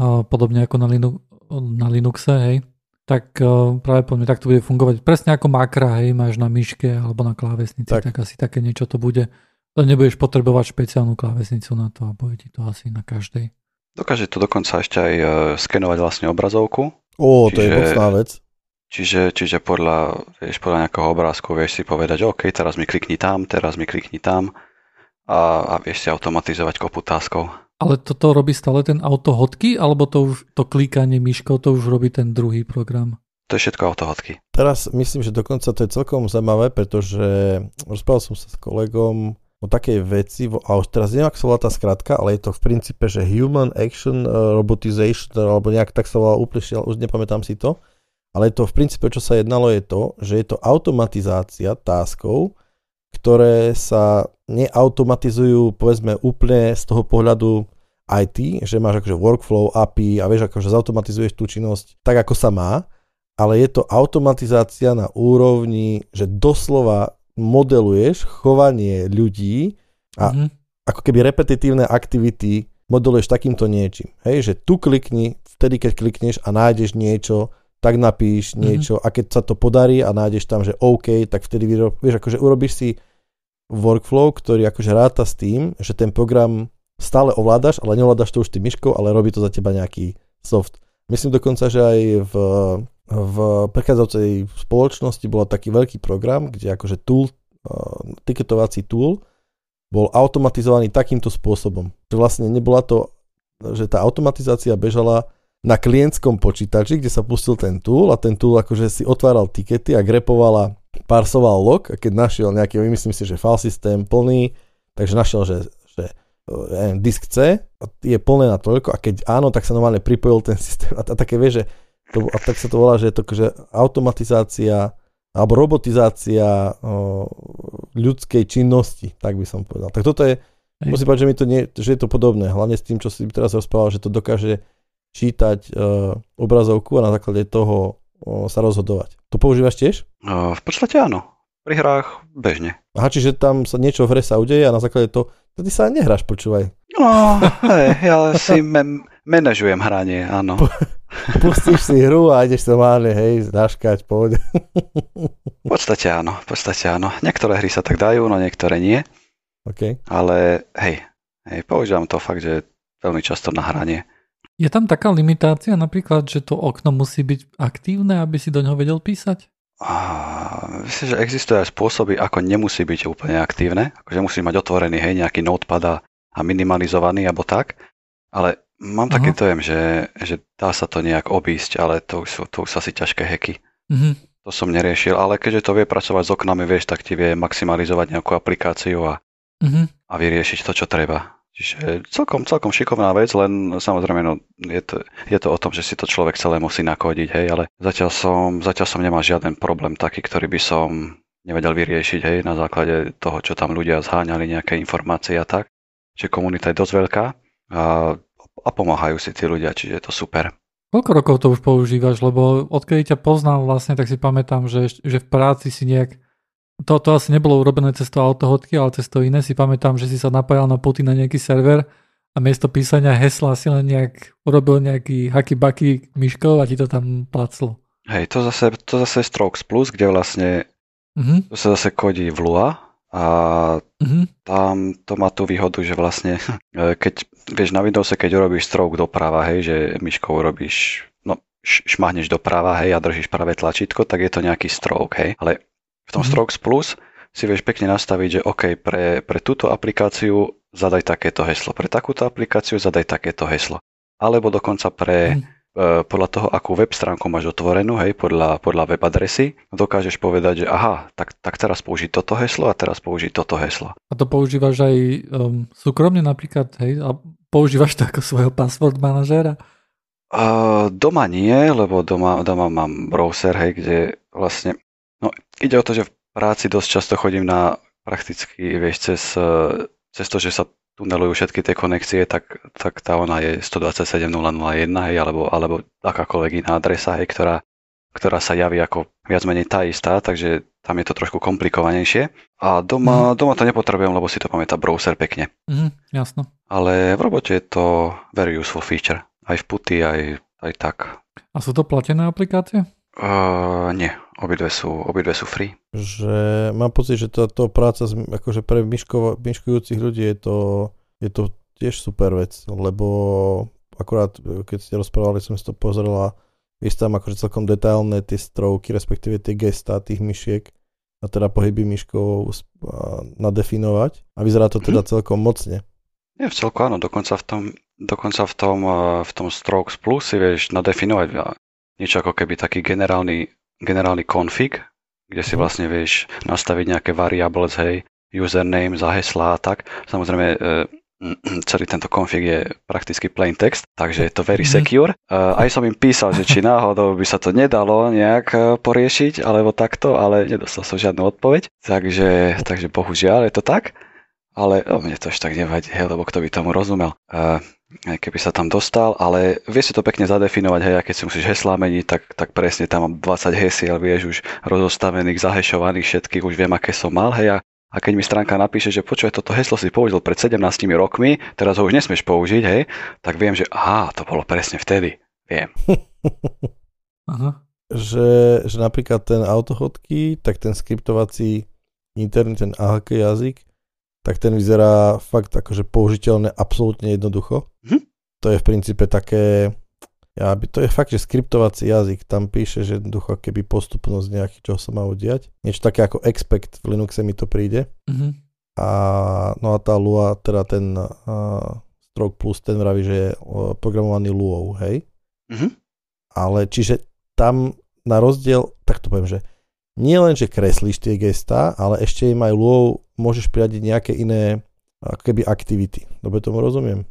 A podobne ako na, Linux, na Linuxe, hej. Tak uh, práve po mne tak to bude fungovať. Presne ako makra, hej, máš na myške alebo na klávesnici, tak. tak asi také niečo to bude. To nebudeš potrebovať špeciálnu klávesnicu na to a bude ti to asi na každej. Dokáže to dokonca ešte aj uh, skenovať vlastne obrazovku. Ó, to je mocná vec. Čiže, čiže podľa, vieš, podľa nejakého obrázku vieš si povedať, OK, teraz mi klikni tam, teraz mi klikni tam a, a vieš si automatizovať kopu táskov. Ale toto robí stále ten autohodky, alebo to už to klikanie myškou, to už robí ten druhý program? To je všetko autohodky. Teraz myslím, že dokonca to je celkom zaujímavé, pretože rozprával som sa s kolegom o takej veci, a už teraz neviem, ak sa volá tá skratka, ale je to v princípe, že Human Action eh, Robotization, alebo nejak tak sa volá úplne, už nepamätám si to ale to v princípe, čo sa jednalo, je to, že je to automatizácia táskov, ktoré sa neautomatizujú povedzme úplne z toho pohľadu IT, že máš akože workflow, API a vieš akože zautomatizuješ tú činnosť tak, ako sa má, ale je to automatizácia na úrovni, že doslova modeluješ chovanie ľudí a mm-hmm. ako keby repetitívne aktivity modeluješ takýmto niečím. Hej, že tu klikni, vtedy keď klikneš a nájdeš niečo, tak napíš mhm. niečo mm-hmm. a keď sa to podarí a nájdeš tam, že OK, tak vtedy vyrob, vieš, akože urobíš si workflow, ktorý akože ráta s tým, že ten program stále ovládaš, ale neovládaš to už tým myškou, ale robí to za teba nejaký soft. Myslím dokonca, že aj v, v prechádzajúcej spoločnosti bol taký veľký program, kde akože tool, uh, tiketovací tool bol automatizovaný takýmto spôsobom. Že vlastne nebola to, že tá automatizácia bežala na klientskom počítači, kde sa pustil ten tool a ten tool akože si otváral tikety a grepovala, parsoval log a keď našiel nejaký, myslím si, že file systém plný, takže našiel, že, že ja neviem, disk C je plné na toľko a keď áno, tak sa normálne pripojil ten systém a, a také vie, že to, a tak sa to volá, že je to akože automatizácia alebo robotizácia o, ľudskej činnosti, tak by som povedal. Tak toto je, musím povedať, že, mi to nie, že je to podobné, hlavne s tým, čo si teraz rozprával, že to dokáže čítať uh, obrazovku a na základe toho uh, sa rozhodovať. To používaš tiež? Uh, v podstate áno. Pri hrách bežne. Aha, čiže tam sa niečo v hre sa udeje a na základe toho, to ty sa nehráš, počúvaj. No, hej, ja si me- manažujem hranie, áno. Pustíš si hru a ideš sa mále, hej, zaškať, poď. v podstate áno, v podstate áno. Niektoré hry sa tak dajú, no niektoré nie. Okay. Ale hej, hej, používam to fakt, že veľmi často na hranie. Je tam taká limitácia napríklad, že to okno musí byť aktívne, aby si do neho vedel písať? A, myslím, že existujú aj spôsoby, ako nemusí byť úplne aktívne. Akože musí mať otvorený hej, nejaký notepad a, a minimalizovaný alebo tak. Ale mám Aha. taký dojem, že, že dá sa to nejak obísť, ale to už sú, to už sú asi ťažké heky. Mhm. To som neriešil, ale keďže to vie pracovať s oknami, vieš, tak ti vie maximalizovať nejakú aplikáciu a, mhm. a vyriešiť to, čo treba. Čiže celkom, celkom šikovná vec, len samozrejme no, je, to, je to o tom, že si to človek celé musí nakodiť, hej, ale zatiaľ som, zatiaľ som nemal žiaden problém taký, ktorý by som nevedel vyriešiť, hej, na základe toho, čo tam ľudia zháňali, nejaké informácie a tak. Čiže komunita je dosť veľká a, a pomáhajú si tí ľudia, čiže je to super. Koľko rokov to už používaš? Lebo odkedy ťa poznám vlastne, tak si pamätám, že, že v práci si nejak to, to asi nebolo urobené cez to autohodky, ale cez to iné si pamätám, že si sa napájal na puty na nejaký server a miesto písania hesla si len nejak urobil nejaký haky-baky myškou a ti to tam placlo. Hej, to zase, to zase je Strokes Plus, kde vlastne uh-huh. to sa zase kodí v Lua a uh-huh. tam to má tú výhodu, že vlastne keď, vieš, na Windowse, keď urobíš stroke doprava, hej, že myškou urobíš, no, šmahneš doprava, hej, a držíš pravé tlačítko, tak je to nejaký stroke, hej, ale v tom mm-hmm. Strokes Plus si vieš pekne nastaviť, že OK, pre, pre túto aplikáciu zadaj takéto heslo, pre takúto aplikáciu zadaj takéto heslo. Alebo dokonca pre, mm. podľa toho, akú web stránku máš otvorenú, hej, podľa, podľa web adresy, dokážeš povedať, že aha, tak, tak teraz použij toto heslo a teraz použij toto heslo. A to používaš aj um, súkromne napríklad, hej, a používaš to ako svojho password manažéra? Uh, doma nie, lebo doma, doma mám browser, hej, kde vlastne ide o to, že v práci dosť často chodím na prakticky, vieš, cez, cez to, že sa tunelujú všetky tie konekcie, tak, tak tá ona je 127.001, hej, alebo, alebo akákoľvek iná adresa, hej, ktorá, ktorá sa javí ako viac menej tá istá, takže tam je to trošku komplikovanejšie. A doma, mm. doma to nepotrebujem, lebo si to pamätá browser pekne. Mm, jasno. Ale v robote je to very useful feature. Aj v puty, aj, aj tak. A sú to platené aplikácie? Uh, nie, obidve sú, obidve sú free. Že mám pocit, že táto práca akože pre myškujúcich ľudí je to, je to tiež super vec, lebo akurát keď ste rozprávali, som si to pozrel a vieš tam akože celkom detailné tie strovky, respektíve tie gesta tých myšiek a teda pohyby myškou nadefinovať a vyzerá to teda mm-hmm. celkom mocne. Nie, v celku áno, dokonca v tom, dokonca v tom, v tom Strokes Plus si vieš nadefinovať niečo ako keby taký generálny, generálny config, kde si mhm. vlastne vieš nastaviť nejaké variables, hej, username za hesla a tak. Samozrejme, e, celý tento config je prakticky plain text, takže je to very mhm. secure. Aj som im písal, že či náhodou by sa to nedalo nejak e, poriešiť, alebo takto, ale nedostal som žiadnu odpoveď. Takže, takže bohužiaľ je to tak. Ale o mne to až tak nevadí, hej, lebo kto by tomu rozumel keby sa tam dostal, ale vie si to pekne zadefinovať, hej, a keď si musíš heslá meniť, tak, tak presne tam mám 20 hesiel, vieš, už rozostavených, zahešovaných všetkých, už viem, aké som mal, hej, a, a keď mi stránka napíše, že počuje, toto heslo si použil pred 17 rokmi, teraz ho už nesmieš použiť, hej, tak viem, že aha, to bolo presne vtedy, viem. Aha. Že, že napríklad ten autohodky, tak ten skriptovací interný, ten AHK jazyk, tak ten vyzerá fakt akože použiteľné absolútne jednoducho. Hm? To je v princípe také, ja by, to je fakt, že skriptovací jazyk, tam píše, že jednoducho keby postupnosť nejaký, čo sa má udiať. Niečo také ako expect v Linuxe mi to príde. Mm-hmm. A, no a tá Lua, teda ten uh, Stroke Plus, ten vraví, že je uh, programovaný Luou, hej? Mm-hmm. Ale čiže tam na rozdiel, tak to poviem, že nie len, že kreslíš tie gesta, ale ešte im aj lôv môžeš priradiť nejaké iné ako keby aktivity. Dobre tomu rozumiem?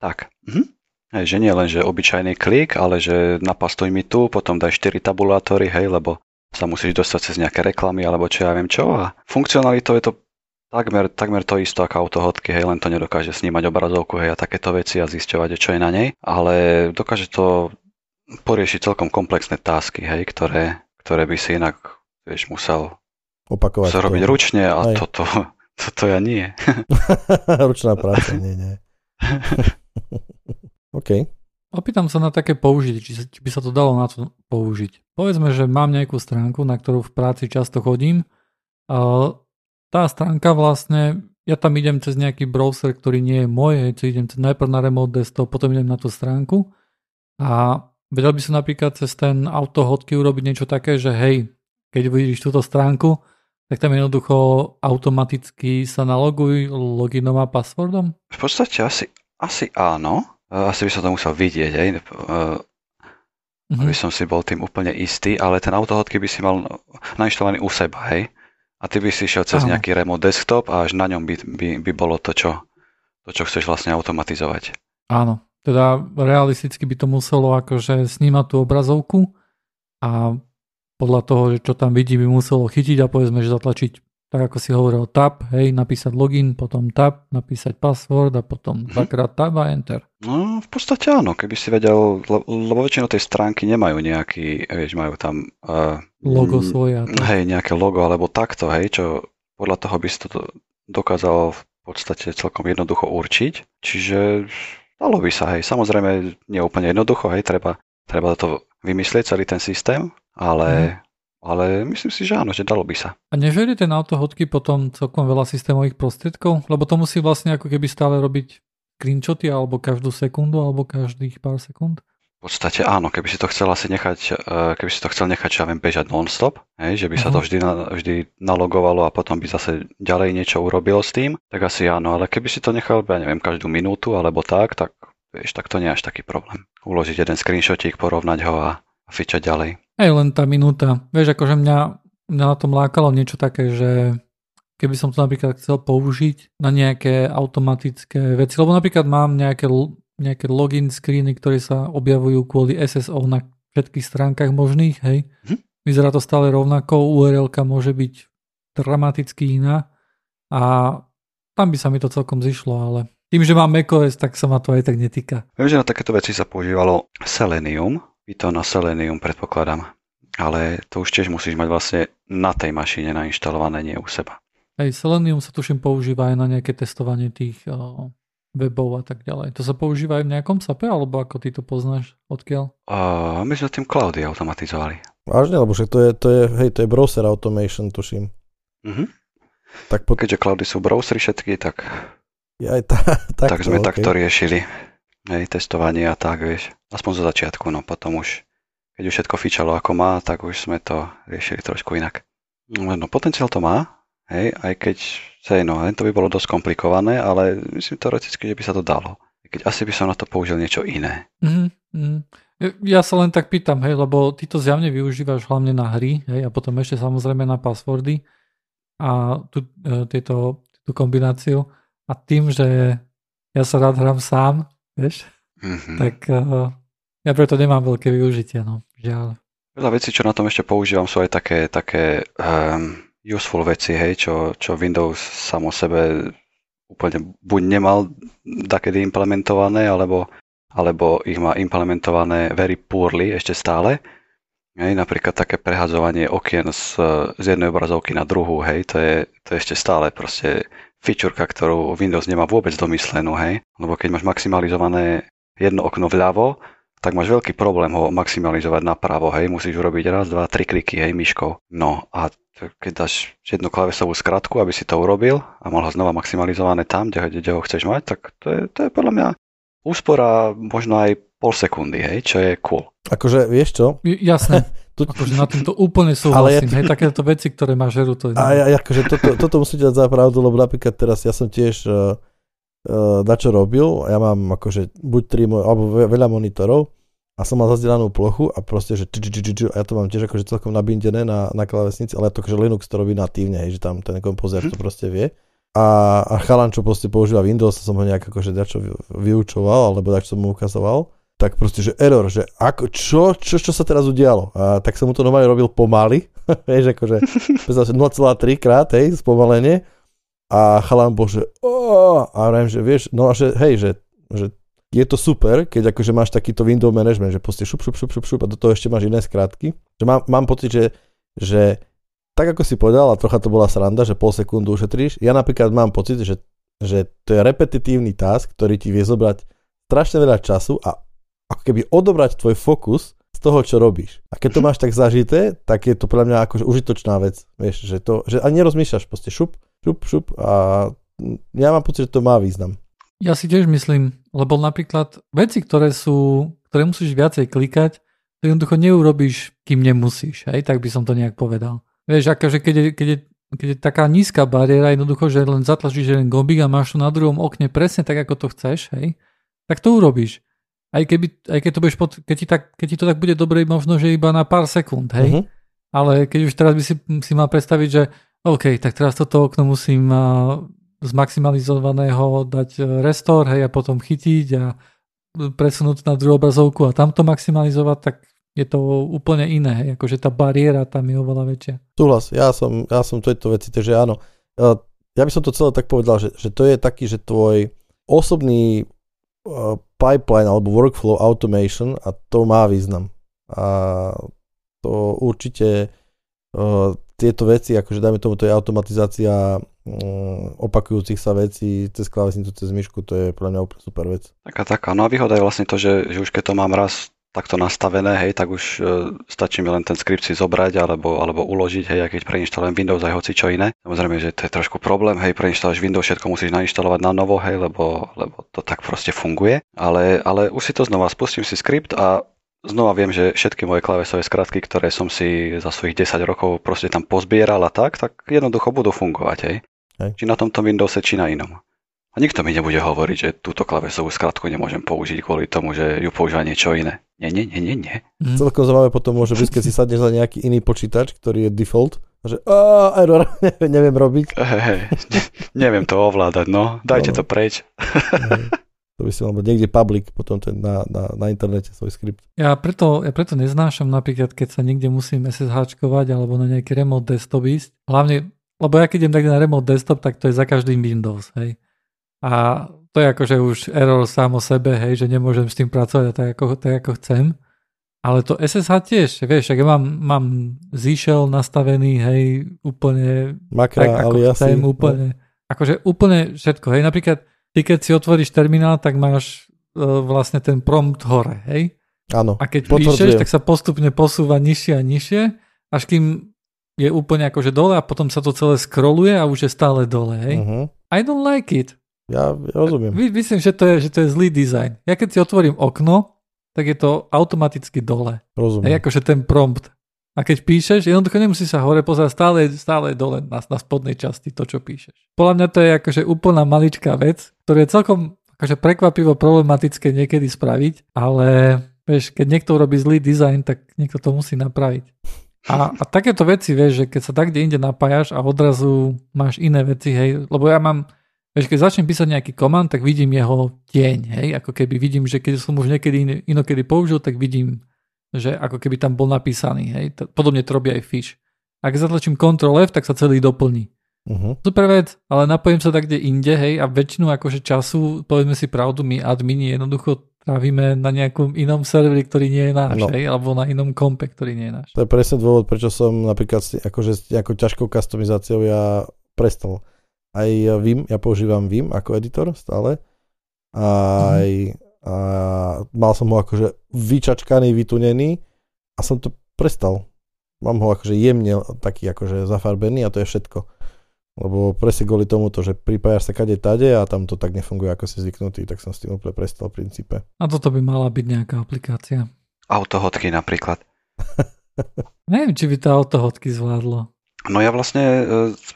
Tak. Mhm. Hej, že nie len, že obyčajný klik, ale že napastuj mi tu, potom daj 4 tabulátory, hej, lebo sa musíš dostať cez nejaké reklamy, alebo čo ja viem čo. A funkcionalitou je to takmer, takmer to isto ako autohodky, hej, len to nedokáže snímať obrazovku, hej, a takéto veci a zisťovať, čo je na nej, ale dokáže to poriešiť celkom komplexné tásky, hej, ktoré, ktoré by si inak vieš, musel opakovať. Musel robiť ručne a toto, toto ja nie. Ručná práca, nie, nie. OK. Opýtam sa na také použitie, či, či by sa to dalo na to použiť. Povedzme, že mám nejakú stránku, na ktorú v práci často chodím. A tá stránka vlastne, ja tam idem cez nejaký browser, ktorý nie je môj, hej, idem najprv na remote desktop, potom idem na tú stránku a vedel by som napríklad cez ten autohodky urobiť niečo také, že hej, keď vidíš túto stránku, tak tam jednoducho automaticky sa naloguj loginom a passwordom? V podstate asi, asi áno. E, asi by som to musel vidieť, hej. Mm-hmm. aby som si bol tým úplne istý, ale ten autohodky by si mal nainštalovaný u seba, hej. A ty by si šiel cez Áno. nejaký remote desktop a až na ňom by, by, by bolo to čo, to, čo chceš vlastne automatizovať. Áno, teda realisticky by to muselo akože snímať tú obrazovku a podľa toho, že čo tam vidí, by muselo chytiť a povedzme, že zatlačiť tak ako si hovoril, tab, hej, napísať login, potom tab, napísať password a potom mm-hmm. dvakrát tab a enter. No, v podstate áno, keby si vedel, lebo väčšinou tej stránky nemajú nejaký, vieš, majú tam... Uh, logo svoje. Hej, nejaké logo alebo takto, hej, čo podľa toho by si to dokázal v podstate celkom jednoducho určiť. Čiže dalo by sa, hej, samozrejme nie úplne jednoducho, hej, treba, treba to vymyslieť celý ten systém, ale... Mm ale myslím si, že áno, že dalo by sa. A nežerie ten autohodky potom celkom veľa systémových prostriedkov? Lebo to musí vlastne ako keby stále robiť screenshoty alebo každú sekundu alebo každých pár sekúnd? V podstate áno, keby si to chcel asi nechať, eh, keby si to chcel nechať, ja viem, bežať non-stop, hej, že by sa to mhm. vždy, vždy nalogovalo a potom by zase ďalej niečo urobil s tým, tak asi áno, ale keby si to nechal, ja neviem, každú minútu alebo tak, tak vieš, tak to nie je až taký problém. Uložiť jeden screenshotík, porovnať ho a fičať ďalej. Aj len tá minúta. Vieš, akože mňa, mňa na tom lákalo niečo také, že keby som to napríklad chcel použiť na nejaké automatické veci, lebo napríklad mám nejaké, nejaké login screeny, ktoré sa objavujú kvôli SSO na všetkých stránkach možných, hej. Hm? Vyzerá to stále rovnako, url môže byť dramaticky iná a tam by sa mi to celkom zišlo, ale tým, že mám macOS, tak sa ma to aj tak netýka. Viem, že na takéto veci sa používalo Selenium, to na Selenium predpokladám. Ale to už tiež musíš mať vlastne na tej mašine nainštalované, nie u seba. Hej, Selenium sa tuším používa aj na nejaké testovanie tých o, webov a tak ďalej. To sa používa aj v nejakom SAPe, alebo ako ty to poznáš? Odkiaľ? Uh, my sme tým cloudy automatizovali. Vážne, lebo však to je, to je, hej, to je browser automation, tuším. Uh-huh. Tak po... Keďže cloudy sú browsery všetky, tak... Ja aj tá, tak, tak sme okay. takto riešili. Hej, testovanie a tak, vieš. Aspoň zo začiatku, no potom už, keď už všetko fičalo ako má, tak už sme to riešili trošku inak. No, potenciál to má, hej, aj keď, hej, no, to by bolo dosť komplikované, ale myslím teoreticky, že by sa to dalo. Keď asi by som na to použil niečo iné. Mm-hmm. Ja sa len tak pýtam, hej, lebo ty to zjavne využívaš hlavne na hry, hej, a potom ešte samozrejme na passwordy a tu, e, tieto, túto kombináciu. A tým, že ja sa rád hrám sám, vieš, mm-hmm. tak uh, ja preto nemám veľké využitie, no, žiaľ. Veľa vecí, čo na tom ešte používam, sú aj také, také um, useful veci, hej, čo, čo Windows samo sebe úplne buď nemal takedy implementované, alebo, alebo ich má implementované very poorly ešte stále. Hej, napríklad také prehadzovanie okien z, z jednej obrazovky na druhú, hej, to je, to je ešte stále proste featureka, ktorú Windows nemá vôbec domyslenú, hej. Lebo keď máš maximalizované jedno okno vľavo, tak máš veľký problém ho maximalizovať napravo, hej. Musíš urobiť raz, dva, tri kliky, hej, myškou. No a keď dáš jednu klavesovú skratku, aby si to urobil a mal ho znova maximalizované tam, kde, kde ho chceš mať, tak to je, to je podľa mňa úspora možno aj pol sekundy, hej, čo je cool. Akože, vieš čo? Jasné. tu... Akože na týmto úplne súhlasím. ja... Hej, takéto veci, ktoré má žeru, to je... A ja, akože toto, toto musím dať za pravdu, lebo napríklad teraz ja som tiež uh, uh, na čo robil, ja mám akože buď tri, alebo veľa monitorov a som mal zazdelanú plochu a proste, že a ja to mám tiež akože celkom nabindené na, na klavesnici, ale to akože Linux to robí natívne, hej, že tam ten kompozer to mhm. proste vie. A, a chalan, čo proste používa Windows, som ho nejak akože dačo vyučoval, alebo dačo som mu ukazoval tak proste, že error, že ako, čo, čo, čo sa teraz udialo? A tak som mu to normálne robil pomaly, vieš, akože 0,3 krát, hej, spomalenie. A chalám bol, že a vrajím, že vieš, no a že hej, že, že je to super, keď akože máš takýto window management, že proste šup, šup, šup, šup, šup a do toho ešte máš iné skrátky. Že mám, mám pocit, že, že tak ako si povedal, a trocha to bola sranda, že pol sekundu ušetríš, ja napríklad mám pocit, že, že to je repetitívny task, ktorý ti vie zobrať strašne veľa času a ako keby odobrať tvoj fokus z toho, čo robíš. A keď to mhm. máš tak zažité, tak je to pre mňa akože užitočná vec. Vieš, že to, že ani nerozmýšľaš, proste šup, šup, šup a ja mám pocit, že to má význam. Ja si tiež myslím, lebo napríklad veci, ktoré sú, ktoré musíš viacej klikať, to jednoducho neurobíš, kým nemusíš, hej, tak by som to nejak povedal. Vieš, akože keď je, keď je, keď je taká nízka bariéra, jednoducho, že len zatlačíš jeden gombík a máš to na druhom okne presne tak, ako to chceš, hej, tak to urobíš aj, keby, aj keď, to budeš pod, keď, ti tak, keď ti to tak bude dobre, možno, že iba na pár sekúnd, hej? Uh-huh. Ale keď už teraz by si, si mal predstaviť, že OK, tak teraz toto okno musím z maximalizovaného dať e, restore, hej, a potom chytiť a presunúť na druhú obrazovku a tamto maximalizovať, tak je to úplne iné, hej, akože tá bariéra tam je oveľa väčšia. Súhlas, ja som, ja som tejto veci, takže áno. Ja by som to celé tak povedal, že, že to je taký, že tvoj osobný pipeline alebo workflow automation a to má význam. A to určite uh, tieto veci, akože dajme tomu, to je automatizácia um, opakujúcich sa vecí cez klávesnicu, cez myšku, to je pre mňa úplne super vec. Taká, taká. No a výhoda je vlastne to, že, že už keď to mám raz takto nastavené, hej, tak už uh, stačí mi len ten skript si zobrať alebo, alebo uložiť, hej, keď preinštalujem Windows aj hoci čo iné. Samozrejme, že to je trošku problém, hej, preinštaluješ Windows, všetko musíš nainštalovať na novo, hej, lebo, lebo to tak proste funguje. Ale, ale už si to znova spustím si skript a znova viem, že všetky moje klávesové skratky, ktoré som si za svojich 10 rokov proste tam pozbieral a tak, tak jednoducho budú fungovať, hej. hej. Či na tomto Windowse, či na inom. A nikto mi nebude hovoriť, že túto klavesovú skratku nemôžem použiť kvôli tomu, že ju používa niečo iné. Nie, nie, nie, nie, nie. Mm. Celkom zaujímavé potom môže byť, keď si sadneš za nejaký iný počítač, ktorý je default, že a error, neviem robiť. Hey, hey, neviem to ovládať, no, dajte no. to preč. to by si mal niekde public potom ten na, na, na internete svoj skript. Ja preto, ja preto neznášam napríklad, keď sa niekde musím SSHčkovať alebo na nejaký remote desktop ísť. Hlavne, lebo ja keď idem tak na remote desktop, tak to je za každým Windows, hej. A to je akože už error sám o sebe, hej, že nemôžem s tým pracovať tak ako, tak ako chcem. Ale to SSH tiež, vieš, ak ja mám, mám zíšel nastavený, hej, úplne Makra, tak, ako aliasy, chcem, úplne, no. akože úplne všetko, hej, napríklad ty keď si otvoríš terminál, tak máš uh, vlastne ten prompt hore, hej. Áno, A keď píšeš, tak sa postupne posúva nižšie a nižšie, až kým je úplne akože dole a potom sa to celé scrolluje a už je stále dole, hej. Uh-huh. I don't like it. Ja, rozumiem. My, myslím, že to, je, že to je zlý dizajn. Ja keď si otvorím okno, tak je to automaticky dole. Rozumiem. Je akože ten prompt. A keď píšeš, jednoducho nemusí sa hore pozerať, stále, stále dole na, na spodnej časti to, čo píšeš. Podľa mňa to je akože úplná maličká vec, ktorú je celkom akože prekvapivo problematické niekedy spraviť, ale vieš, keď niekto robí zlý dizajn, tak niekto to musí napraviť. A, a takéto veci, vieš, že keď sa tak kde inde napájaš a odrazu máš iné veci, hej, lebo ja mám, Vieš, keď začnem písať nejaký komand, tak vidím jeho tieň, hej, ako keby vidím, že keď som už niekedy inokedy použil, tak vidím, že ako keby tam bol napísaný, hej. Podobne to robí aj Fish. Ak zatlačím Ctrl F, tak sa celý doplní. Uh-huh. Super vec, ale napojím sa tak kde inde, hej, a väčšinu akože času, povedzme si pravdu, my admini jednoducho trávime na nejakom inom serveri, ktorý nie je náš, no. hej, alebo na inom kompe, ktorý nie je náš. To je presne dôvod, prečo som napríklad akože s nejakou ťažkou customizáciou ja prestal aj Vim, ja používam Vim ako editor stále. Aj, mm. a mal som ho akože vyčačkaný, vytunený a som to prestal. Mám ho akože jemne taký akože zafarbený a to je všetko. Lebo presne kvôli tomu, že pripájaš sa kade tade a tam to tak nefunguje, ako si zvyknutý, tak som s tým úplne prestal v princípe. A toto by mala byť nejaká aplikácia. Autohodky napríklad. Neviem, či by to autohodky zvládlo. No ja vlastne e,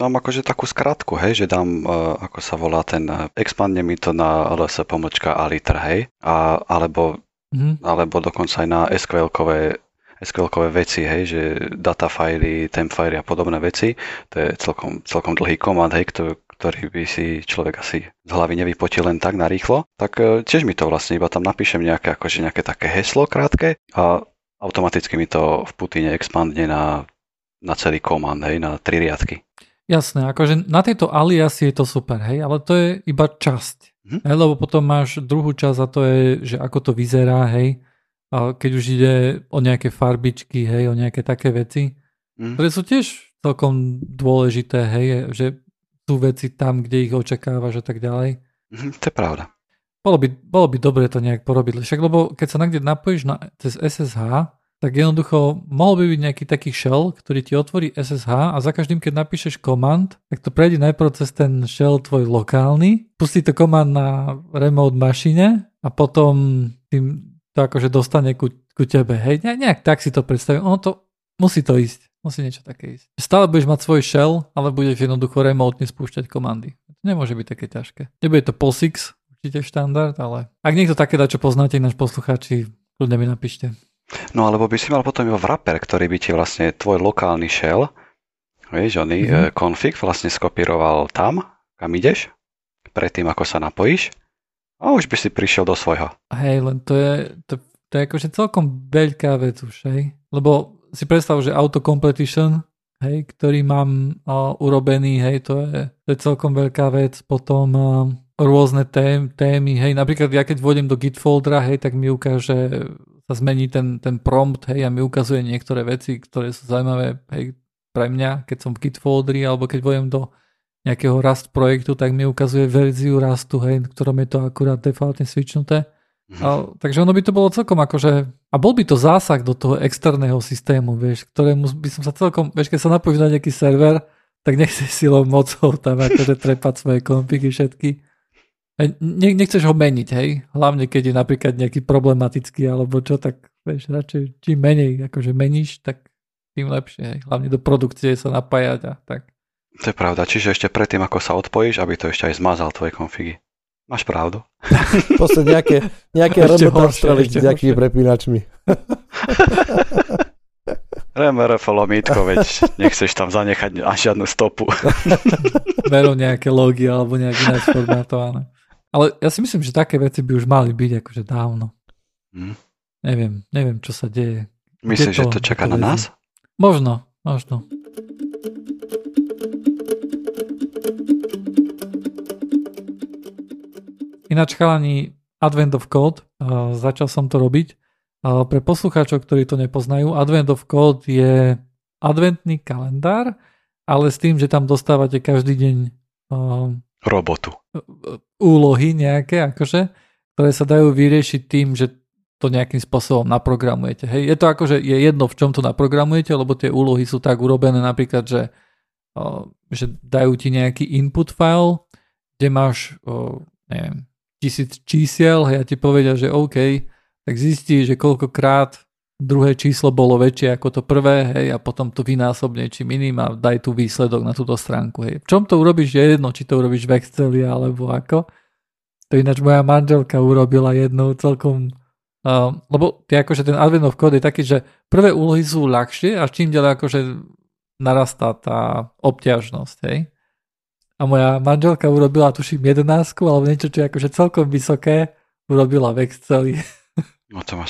mám akože takú skratku, hej, že dám, e, ako sa volá ten, e, expandne mi to na ls pomočka aliter, hej, a, alebo, mm. alebo dokonca aj na SQL-kové SQL-kové veci, hej, že data fily, temp fily a podobné veci. To je celkom, celkom dlhý komand, hej, ktorý, ktorý by si človek asi z hlavy nevypotil len tak narýchlo. Tak tiež mi to vlastne iba tam napíšem nejaké, akože nejaké také heslo krátke a automaticky mi to v Putine expandne na na celý komand, hej, na tri riadky. Jasné, akože na tejto aliasi je to super, hej, ale to je iba časť. Hm? Hej, lebo potom máš druhú časť a to je, že ako to vyzerá, hej, a keď už ide o nejaké farbičky, hej, o nejaké také veci, hm? ktoré sú tiež celkom dôležité, hej, že sú veci tam, kde ich očakávaš a tak ďalej. Hm, to je pravda. Bolo by, bolo by dobre to nejak porobiť, však lebo keď sa niekde napojíš na, cez SSH, tak jednoducho mohol by byť nejaký taký shell, ktorý ti otvorí SSH a za každým, keď napíšeš komand, tak to prejde najprv cez ten shell tvoj lokálny, pustí to komand na remote mašine a potom tým to akože dostane ku, ku tebe. Hej, ne, nejak tak si to predstavím. Ono to, musí to ísť. Musí niečo také ísť. Stále budeš mať svoj shell, ale budeš jednoducho remotne spúšťať komandy. To nemôže byť také ťažké. Nebude to POSIX, určite štandard, ale ak niekto také dá, čo poznáte, náš poslucháči, kľudne mi napíšte. No alebo by si mal potom iba wrapper, ktorý by ti vlastne tvoj lokálny shell, vieš, oný mm-hmm. config vlastne skopíroval tam, kam ideš, predtým ako sa napojíš a už by si prišiel do svojho. Hej, len to je, to, to je akože celkom veľká vec už, hej. Lebo si predstav, že auto competition, hej, ktorý mám uh, urobený, hej, to je, to je celkom veľká vec. Potom uh, rôzne tém, témy, hej, napríklad ja keď vodím do git foldera, hej, tak mi ukáže, sa zmení ten, ten prompt, hej, a mi ukazuje niektoré veci, ktoré sú zaujímavé, hej, pre mňa, keď som v git folderi, alebo keď vodím do nejakého Rust projektu, tak mi ukazuje verziu Rustu, hej, ktorom je to akurát defaultne switchnuté. Mhm. A, takže ono by to bolo celkom akože, a bol by to zásah do toho externého systému, vieš, ktorému by som sa celkom, vieš, keď sa napojíš na nejaký server, tak nechceš silou mocou tam akože trepať svoje konfigy všetky. Ne, nechceš ho meniť, hej? Hlavne keď je napríklad nejaký problematický alebo čo, tak vieš, radšej čím menej akože meníš, tak tým lepšie, hej? Hlavne do produkcie sa napájať a tak. To je pravda, čiže ešte predtým, ako sa odpojíš, aby to ešte aj zmazal tvoje konfigy. Máš pravdu. Proste nejaké, nejaké streliť s nejakými prepínačmi. RMRF lomítko, veď nechceš tam zanechať až žiadnu stopu. Veru nejaké logy alebo nejaké ináč formatované. Ale ja si myslím, že také veci by už mali byť akože dávno. Hmm. Neviem, neviem, čo sa deje. Myslíš, že to čaká na nás? Možno, možno. Ináč chalani Advent of Code, uh, začal som to robiť. Uh, pre poslucháčov, ktorí to nepoznajú, Advent of Code je adventný kalendár, ale s tým, že tam dostávate každý deň uh, robotu. Úlohy nejaké, akože, ktoré sa dajú vyriešiť tým, že to nejakým spôsobom naprogramujete. Hej, je to akože je jedno, v čom to naprogramujete, lebo tie úlohy sú tak urobené napríklad, že, že dajú ti nejaký input file, kde máš, neviem, tisíc čísiel, ja ti povedia, že OK, tak zistí, že koľkokrát druhé číslo bolo väčšie ako to prvé, hej, a potom to vynásobne či iným a daj tu výsledok na túto stránku, hej. V čom to urobíš je jedno, či to urobíš v Exceli alebo ako. To ináč moja manželka urobila jednou celkom, uh, lebo ty akože ten Advent of Code je taký, že prvé úlohy sú ľahšie a čím ďalej akože narastá tá obťažnosť, hej. A moja manželka urobila, tuším, 11 alebo niečo, čo je akože celkom vysoké, urobila v Exceli. No to má.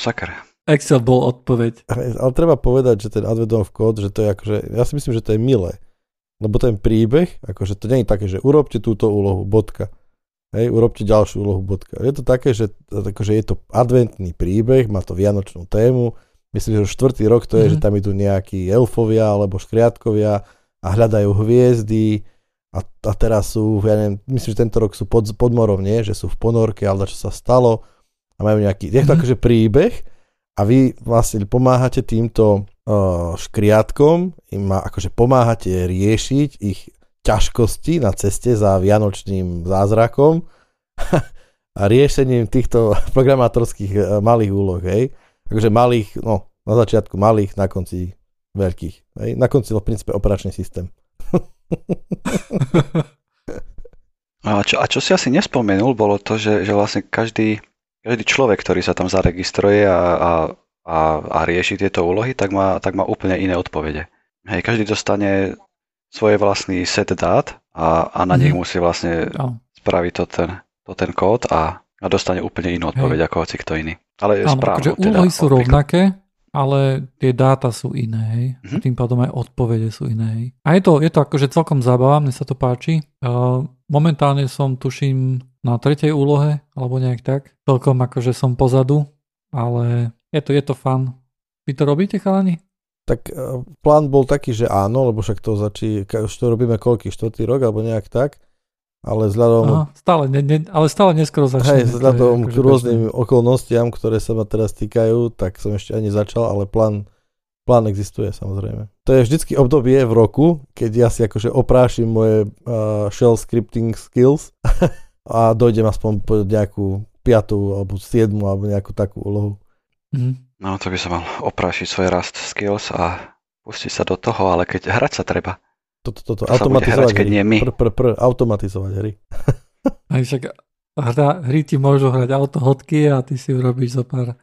Excel bol odpoveď. Ale treba povedať, že ten Advent of Code, že to je akože, ja si myslím, že to je milé. Lebo ten príbeh, akože to nie je také, že urobte túto úlohu, bodka. Hej, urobte ďalšiu úlohu, bodka. Je to také, že akože je to adventný príbeh, má to vianočnú tému. Myslím, že už štvrtý rok to je, mm-hmm. že tam idú nejakí elfovia alebo škriatkovia a hľadajú hviezdy, a, a teraz sú, ja neviem, myslím, že tento rok sú pod, pod morom, nie? Že sú v ponorke, ale čo sa stalo a majú nejaký, je to mm-hmm. akože príbeh a vy vlastne pomáhate týmto uh, škriatkom, im akože pomáhate riešiť ich ťažkosti na ceste za vianočným zázrakom a riešením týchto programátorských uh, malých úloh, hej. Takže malých, no, na začiatku malých, na konci veľkých. Hej. Na konci v princípe operačný systém. a, čo, a čo si asi nespomenul, bolo to, že, že vlastne každý, každý človek, ktorý sa tam zaregistruje a, a, a, a rieši tieto úlohy, tak má, tak má úplne iné odpovede. Hej, každý dostane svoje vlastný set dát a, a na mm. nich mhm. musí vlastne no. spraviť to ten, to ten kód a, a dostane úplne inú odpoveď Hej. ako hoci kto iný. Ale Áno, správne. Teda, úlohy sú rovnaké, ale tie dáta sú iné, hej. Mm-hmm. Tým pádom aj odpovede sú iné, hej. A je to, je to akože celkom zábava, mne sa to páči. Uh, momentálne som, tuším, na tretej úlohe, alebo nejak tak. Celkom akože som pozadu, ale je to, je to fun. Vy to robíte, chalani? Tak uh, plán bol taký, že áno, lebo však to začí, už to robíme koľký, štvrtý rok, alebo nejak tak ale vzhľadom... Aha, stále, ne, ne, ale stále neskoro začne. Hej, vzhľadom k rôznym bežné. okolnostiam, ktoré sa ma teraz týkajú, tak som ešte ani začal, ale plán, plán existuje samozrejme. To je vždycky obdobie v roku, keď ja si akože oprášim moje uh, shell scripting skills a dojdem aspoň po nejakú piatú alebo siedmu alebo nejakú takú úlohu. Mm. No to by som mal oprášiť svoje Rust skills a pustiť sa do toho, ale keď hrať sa treba toto, toto, to automatizovať hrať, keď nie my. Pr, pr, pr, automatizovať hry. Aj však hra, hry ti môžu hrať autohodky a ty si urobíš zo pár,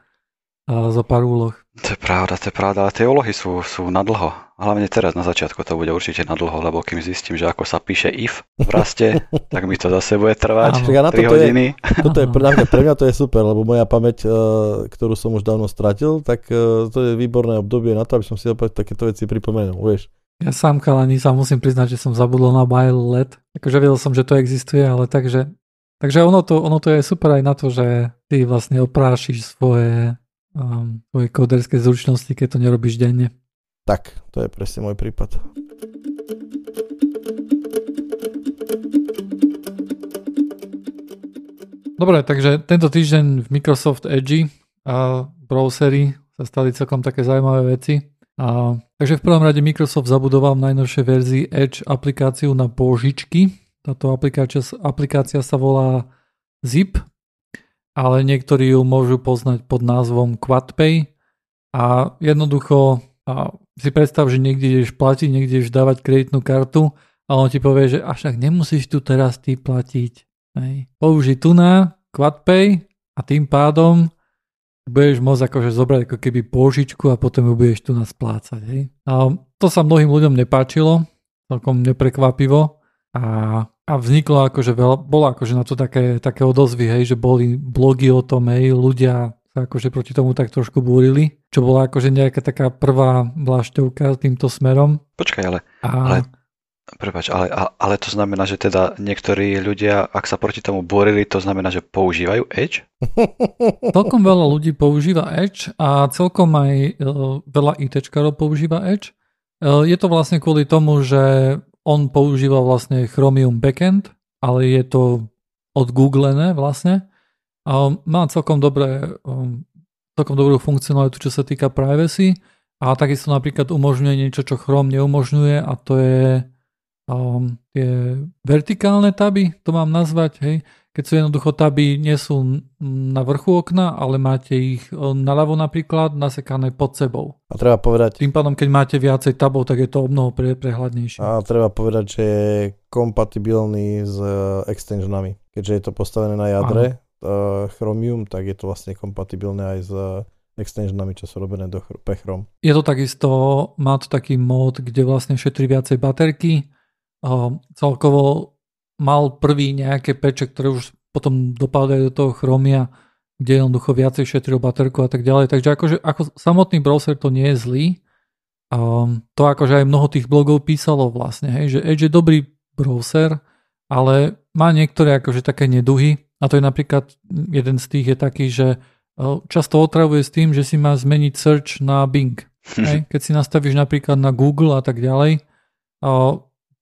a zo pár úloh. To je pravda, to je pravda, ale tie úlohy sú, sú na dlho. A hlavne teraz na začiatku to bude určite na dlho, lebo kým zistím, že ako sa píše if v raste, tak mi to zase bude trvať Áno. 3 hodiny. Je, toto je, pre, pre mňa to je super, lebo moja pamäť, uh, ktorú som už dávno stratil, tak uh, to je výborné obdobie na to, aby som si opäť takéto veci pripomenul, vieš. Ja sám kalani sa musím priznať, že som zabudol na while let. Akože vedel som, že to existuje, ale takže Takže ono to, ono to je super aj na to, že ty vlastne oprášiš svoje, um, svoje koderské zručnosti, keď to nerobíš denne. Tak, to je presne môj prípad. Dobre, takže tento týždeň v Microsoft Edge a browsery sa stali celkom také zaujímavé veci. A, takže v prvom rade Microsoft zabudoval v najnovšej verzii Edge aplikáciu na pôžičky, táto aplikácia, aplikácia sa volá Zip, ale niektorí ju môžu poznať pod názvom QuadPay a jednoducho a si predstav, že niekde ideš platiť, niekde ideš dávať kreditnú kartu a on ti povie, že až tak nemusíš tu teraz ty platiť. Hej. Použij tu na QuadPay a tým pádom budeš môcť akože zobrať ako keby pôžičku a potom ju budeš tu nás splácať. Hej. A to sa mnohým ľuďom nepáčilo, celkom neprekvapivo a a vzniklo akože veľa, bolo akože na to také, také odozvy, hej, že boli blogy o tom, hej, ľudia sa akože proti tomu tak trošku búrili, čo bola akože nejaká taká prvá vlášťovka týmto smerom. Počkaj, ale, a... ale Prepač, ale, ale to znamená, že teda niektorí ľudia, ak sa proti tomu borili, to znamená, že používajú Edge? Celkom veľa ľudí používa Edge a celkom aj e, veľa ITčkarov používa Edge. E, je to vlastne kvôli tomu, že on používa vlastne Chromium backend, ale je to od Googlené vlastne. Má celkom, dobré, um, celkom dobrú funkcionalitu, čo sa týka privacy a takisto napríklad umožňuje niečo, čo Chrome neumožňuje a to je um, tie vertikálne taby, to mám nazvať, hej keď sú jednoducho taby, nie sú na vrchu okna, ale máte ich e, naľavo napríklad nasekané pod sebou. A treba povedať... Tým pádom, keď máte viacej tabov, tak je to o mnoho pre, prehľadnejšie. A treba povedať, že je kompatibilný s e, extensionami. Keďže je to postavené na jadre uh, Chromium, tak je to vlastne kompatibilné aj s extensionami, čo sú robené do Chrom. Je to takisto, má to taký mód, kde vlastne šetrí viacej baterky. Uh, celkovo mal prvý nejaké peče, ktoré už potom dopadajú do toho chromia, kde jednoducho viacej šetril baterku a tak ďalej. Takže akože ako samotný browser to nie je zlý. Um, to akože aj mnoho tých blogov písalo vlastne, hej, že Edge je dobrý browser, ale má niektoré akože také neduhy a to je napríklad jeden z tých je taký, že často otravuje s tým, že si má zmeniť search na Bing. Hej? Keď si nastavíš napríklad na Google a tak ďalej,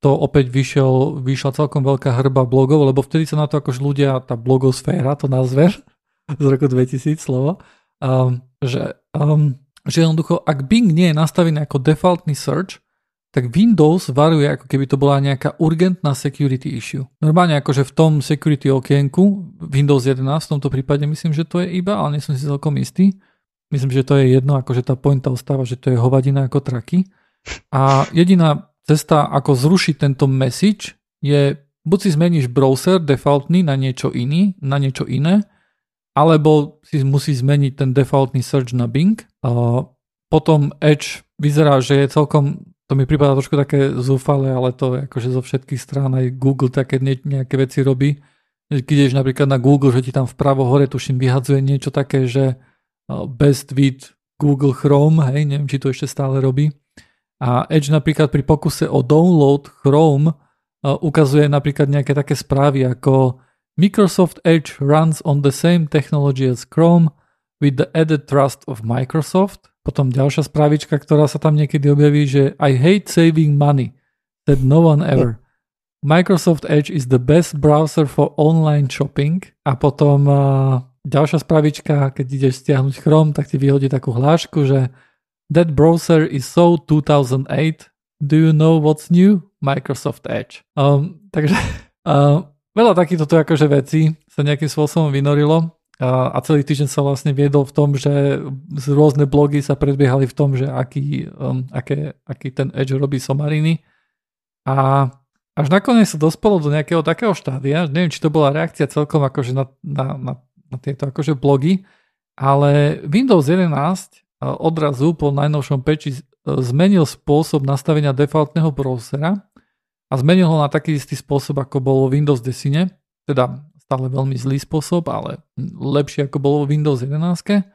to opäť vyšiel, vyšla celkom veľká hrba blogov, lebo vtedy sa na to akož ľudia, tá blogosféra, to nazve, z roku 2000 slovo, um, že, um, že jednoducho, ak Bing nie je nastavený ako defaultný search, tak Windows varuje, ako keby to bola nejaká urgentná security issue. Normálne akože v tom security okienku, Windows 11 v tomto prípade myslím, že to je iba, ale nie som si celkom istý. Myslím, že to je jedno, akože tá pointa ostáva, že to je hovadina ako traky. A jediná Cesta, ako zrušiť tento message, je buď si zmeníš browser defaultný na niečo iný, na niečo iné, alebo si musí zmeniť ten defaultný search na Bing. Potom Edge vyzerá, že je celkom, to mi prípada trošku také zúfale, ale to akože zo všetkých strán aj Google také nejaké veci robí. Keď ideš napríklad na Google, že ti tam vpravo hore tuším vyhadzuje niečo také, že best with Google Chrome, hej, neviem, či to ešte stále robí. A Edge napríklad pri pokuse o download Chrome ukazuje napríklad nejaké také správy ako Microsoft Edge runs on the same technology as Chrome with the added trust of Microsoft. Potom ďalšia správička, ktorá sa tam niekedy objaví, že I hate saving money, said no one ever. Microsoft Edge is the best browser for online shopping. A potom uh, ďalšia spravička, keď ideš stiahnuť Chrome, tak ti vyhodí takú hlášku, že That browser is so 2008. Do you know what's new? Microsoft Edge. Um, takže uh, veľa takýchto akože veci sa nejakým spôsobom vynorilo a, celý týždeň sa vlastne viedol v tom, že rôzne blogy sa predbiehali v tom, že aký, um, aké, aký ten Edge robí somariny. A až nakoniec sa dospelo do nejakého takého štádia, neviem, či to bola reakcia celkom akože na, na, na, na tieto akože blogy, ale Windows 11 odrazu po najnovšom peči zmenil spôsob nastavenia defaultného browsera a zmenil ho na taký istý spôsob, ako bolo Windows 10, teda stále veľmi zlý spôsob, ale lepšie ako bolo v Windows 11.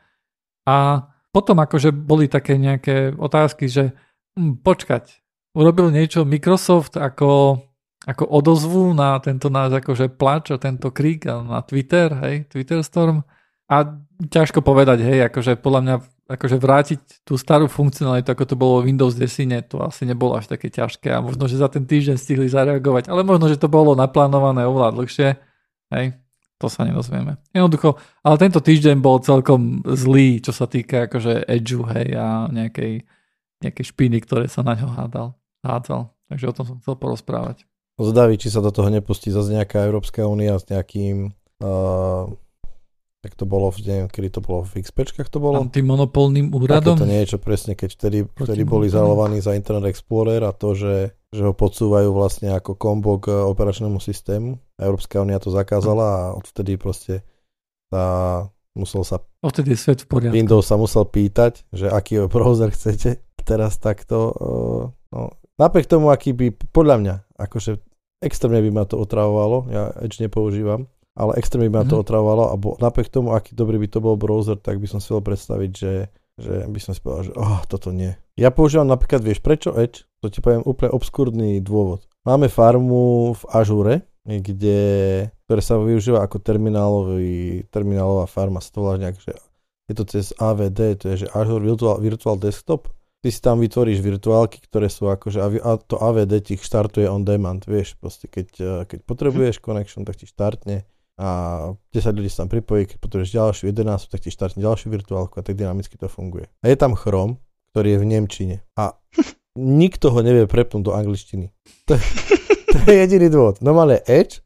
A potom akože boli také nejaké otázky, že hm, počkať, urobil niečo Microsoft ako, ako odozvu na tento náš akože plač a tento krík na Twitter, hej, Twitter Storm. A ťažko povedať, hej, akože podľa mňa akože vrátiť tú starú funkcionalitu, ako to bolo v Windows 10, to asi nebolo až také ťažké a možno, že za ten týždeň stihli zareagovať, ale možno, že to bolo naplánované oveľa dlhšie, hej, to sa nedozvieme. Jednoducho, ale tento týždeň bol celkom zlý, čo sa týka akože edgeu, hej, a nejakej, nejakej špiny, ktoré sa na ňo hádal, hádzal. Takže o tom som chcel porozprávať. Zdaví, či sa do toho nepustí zase nejaká Európska únia s nejakým uh, tak to bolo, neviem, kedy to bolo v XPčkách to bolo? Antimonopolným úradom? to niečo presne, keď vtedy, vtedy boli zaľovaní za Internet Explorer a to, že, že ho podsúvajú vlastne ako kombo k operačnému systému. Európska únia to zakázala a odvtedy proste sa musel sa... Odtedy je svet v poriadku. Windows sa musel pýtať, že aký browser chcete. Teraz takto... Uh, no, napriek tomu, aký by, podľa mňa, akože extrémne by ma to otravovalo, ja Edge nepoužívam, ale extrémne by ma to mhm. otravovalo a bo, napriek tomu, aký dobrý by to bol browser, tak by som si vedel predstaviť, že, že by som si povedal, že oh, toto nie. Ja používam napríklad, vieš prečo Edge? To ti poviem úplne obskúrny dôvod. Máme farmu v Azure, kde, ktoré sa využíva ako terminálový, terminálová farma, sa to volá nejak, že je to cez AVD, to je že Azure Virtual, Virtual Desktop. Ty si tam vytvoríš virtuálky, ktoré sú akože, a to AVD ti štartuje on demand, vieš, proste keď, keď potrebuješ connection, tak ti štartne a 10 ľudí sa tam pripojí, keď potrebuješ ďalšiu 11, tak ti štartne ďalšiu virtuálku a tak dynamicky to funguje. A je tam Chrome, ktorý je v Nemčine a nikto ho nevie prepnúť do angličtiny. To, to je jediný dôvod. Normálne Edge,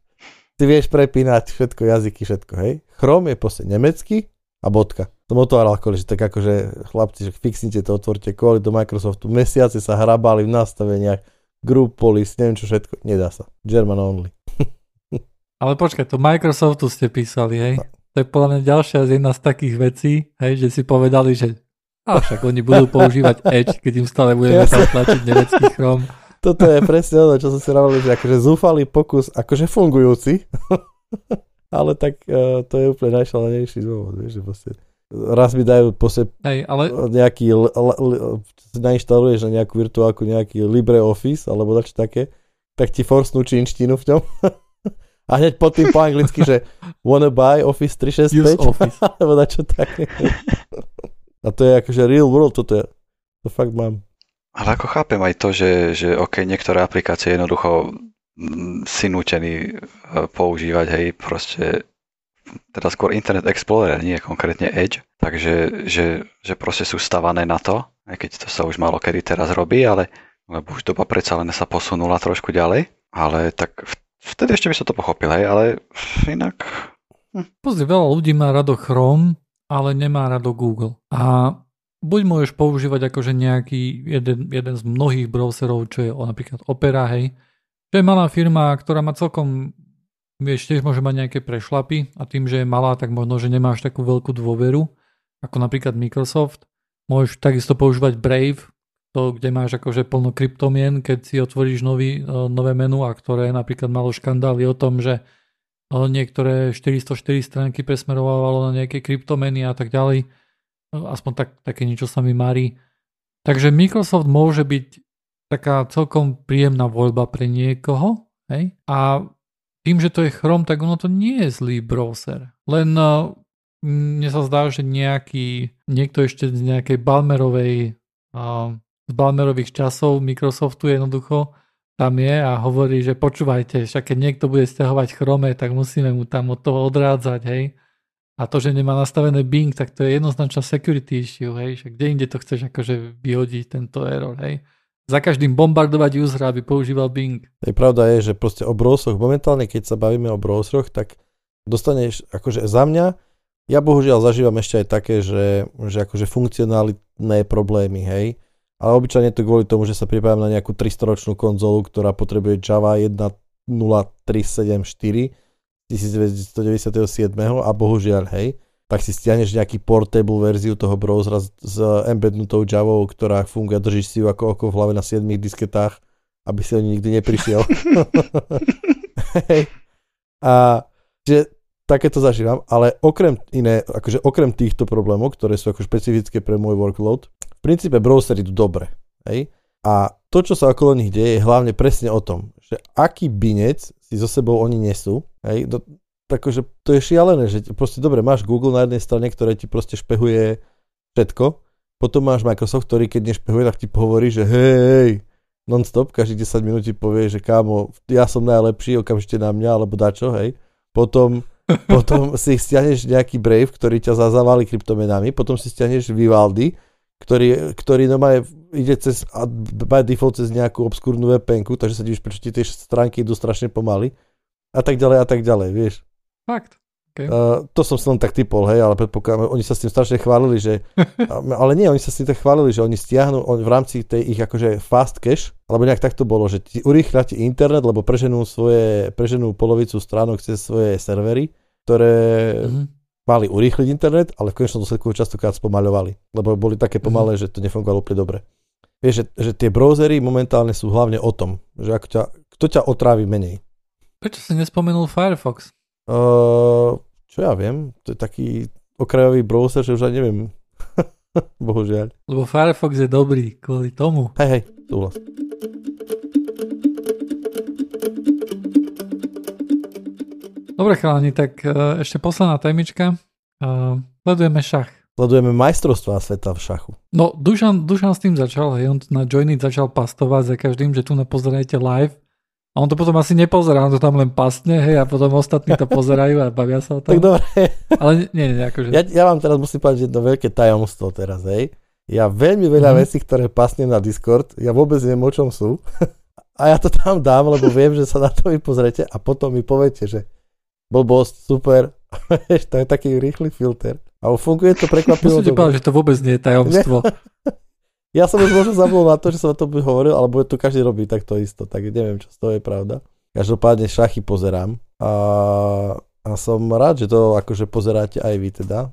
ty vieš prepínať všetko, jazyky, všetko, hej. Chrome je proste nemecký a bodka. Som otváral že tak akože chlapci, že fixnite to, otvorte kvôli do Microsoftu. Mesiace sa hrabali v nastaveniach, group police, neviem čo všetko. Nedá sa. German only. Ale počkaj, to Microsoftu ste písali, hej? To je podľa mňa ďalšia jedna z takých vecí, hej, že si povedali, že a však oni budú používať Edge, keď im stále budeme tam tlačiť nemecký chrom. Toto je presne ono, čo som si hovoril, že akože zúfalý pokus, akože fungujúci, ale tak uh, to je úplne najšalenejší dôvod, vieš, že proste raz mi dajú Hej, ale... nejaký, l, l, l, nainštaluješ na nejakú virtuálku nejaký LibreOffice alebo dač také, tak ti forsnú čínštinu v ňom a hneď pod tým po anglicky, že wanna buy Office 365? Use Office. Alebo na čo tak. A to je akože real world, toto je. To fakt mám. Ale ako chápem aj to, že, že OK, niektoré aplikácie jednoducho mm, si nútený e, používať, hej, proste teda skôr Internet Explorer, nie konkrétne Edge, takže že, že proste sú stavané na to, aj keď to sa už malo kedy teraz robí, ale lebo už doba predsa len sa posunula trošku ďalej, ale tak v Vtedy ešte by som to pochopil, hej, ale inak... Hm. Pozri, veľa ľudí má rado Chrome, ale nemá rado Google. A buď môžeš používať akože nejaký jeden, jeden z mnohých browserov, čo je napríklad Opera, hej, čo je malá firma, ktorá má celkom, vieš, tiež môže mať nejaké prešlapy a tým, že je malá, tak možno, že nemáš takú veľkú dôveru, ako napríklad Microsoft. Môžeš takisto používať Brave, to, kde máš akože plno kryptomien, keď si otvoríš nový, e, nové menu a ktoré napríklad malo škandály o tom, že niektoré 404 stránky presmerovalo na nejaké kryptomeny a tak ďalej. E, aspoň tak, také niečo sa mi marí. Takže Microsoft môže byť taká celkom príjemná voľba pre niekoho. Hej? A tým, že to je Chrome, tak ono to nie je zlý browser. Len mne sa zdá, že nejaký, niekto ešte z nejakej Balmerovej z Balmerových časov Microsoftu jednoducho tam je a hovorí, že počúvajte, však keď niekto bude stiahovať Chrome, tak musíme mu tam od toho odrádzať, hej. A to, že nemá nastavené Bing, tak to je jednoznačná security issue, hej. Však kde inde to chceš akože vyhodiť tento error, hej. Za každým bombardovať user, aby používal Bing. Je pravda je, že proste o browseroch, momentálne keď sa bavíme o browseroch, tak dostaneš, akože za mňa, ja bohužiaľ zažívam ešte aj také, že, že akože funkcionálne problémy, hej ale obyčajne to kvôli tomu, že sa pripájam na nejakú 300-ročnú konzolu, ktorá potrebuje Java 1.0374 1997 a bohužiaľ, hej, tak si stiahneš nejaký portable verziu toho browsera s, s embednutou Javou, ktorá funguje, držíš si ju ako oko v hlave na 7 disketách, aby si o nikdy neprišiel. a že takéto zažívam, ale okrem iné, akože okrem týchto problémov, ktoré sú ako špecifické pre môj workload, v princípe browsery idú dobre. Hej? A to, čo sa okolo nich deje, je hlavne presne o tom, že aký binec si so sebou oni nesú, hej? Do, takže to je šialené, že proste dobre, máš Google na jednej strane, ktoré ti proste špehuje všetko, potom máš Microsoft, ktorý keď nešpehuje, tak ti hovorí, že hej, non-stop, každých 10 minút ti povie, že kámo, ja som najlepší, okamžite na mňa, alebo dačo, hej. Potom, potom si stiahneš nejaký Brave, ktorý ťa zazavali kryptomenami, potom si stiahneš Vivaldi, ktorý, ktorý normálne ide cez, by default cez nejakú obskúrnu VPN, takže sa divíš, prečo ti tie stránky idú strašne pomaly a tak ďalej a tak ďalej, vieš. Fakt. Okay. Uh, to som si len tak typol, hej, ale predpokladám, oni sa s tým strašne chválili, že, ale nie, oni sa s tým tak chválili, že oni stiahnu on, v rámci tej ich akože fast cache, alebo nejak tak to bolo, že ti urýchľa ti internet, lebo preženú svoje, preženú polovicu stránok cez svoje servery, ktoré mm-hmm. Mali urýchliť internet, ale v konečnom dôsledku častokrát spomaľovali, lebo boli také mhm. pomalé, mm-hmm. že to nefungovalo úplne dobre. Vieš, že, že tie browsery momentálne sú hlavne o tom, že ako ťa, kto ťa otrávi menej. Prečo si nespomenul Firefox? Uh, čo ja viem, to je taký okrajový browser, že už aj neviem. Bohužiaľ. Lebo Firefox je dobrý kvôli tomu. Hej, hej, súhlas. Dobre chalani, tak uh, ešte posledná témička. Uh, sledujeme šach. Sledujeme majstrovstvá sveta v šachu. No, Dušan, Dušan s tým začal, hej, on na Joiny začal pastovať za každým, že tu nepozerajte live a on to potom asi nepozerá, on to tam len pastne, hej, a potom ostatní to pozerajú a bavia sa o tom. Tak dobre. Ale nie, nie, akože... Ja, ja vám teraz musím povedať jedno veľké tajomstvo teraz, hej. Ja veľmi veľa mm-hmm. vecí, ktoré pasnem na Discord, ja vôbec neviem, o čom sú. a ja to tam dám, lebo viem, že sa na to vy pozrete a potom mi poviete, že blbosť, super, to je taký rýchly filter. A funguje to prekvapivo. Musím ti povedať, že to vôbec nie je tajomstvo. Ja som už možno zabudol na to, že som o tom hovoril, alebo to každý robí takto isto, tak neviem, čo z toho je pravda. Každopádne šachy pozerám a, a som rád, že to akože pozeráte aj vy teda,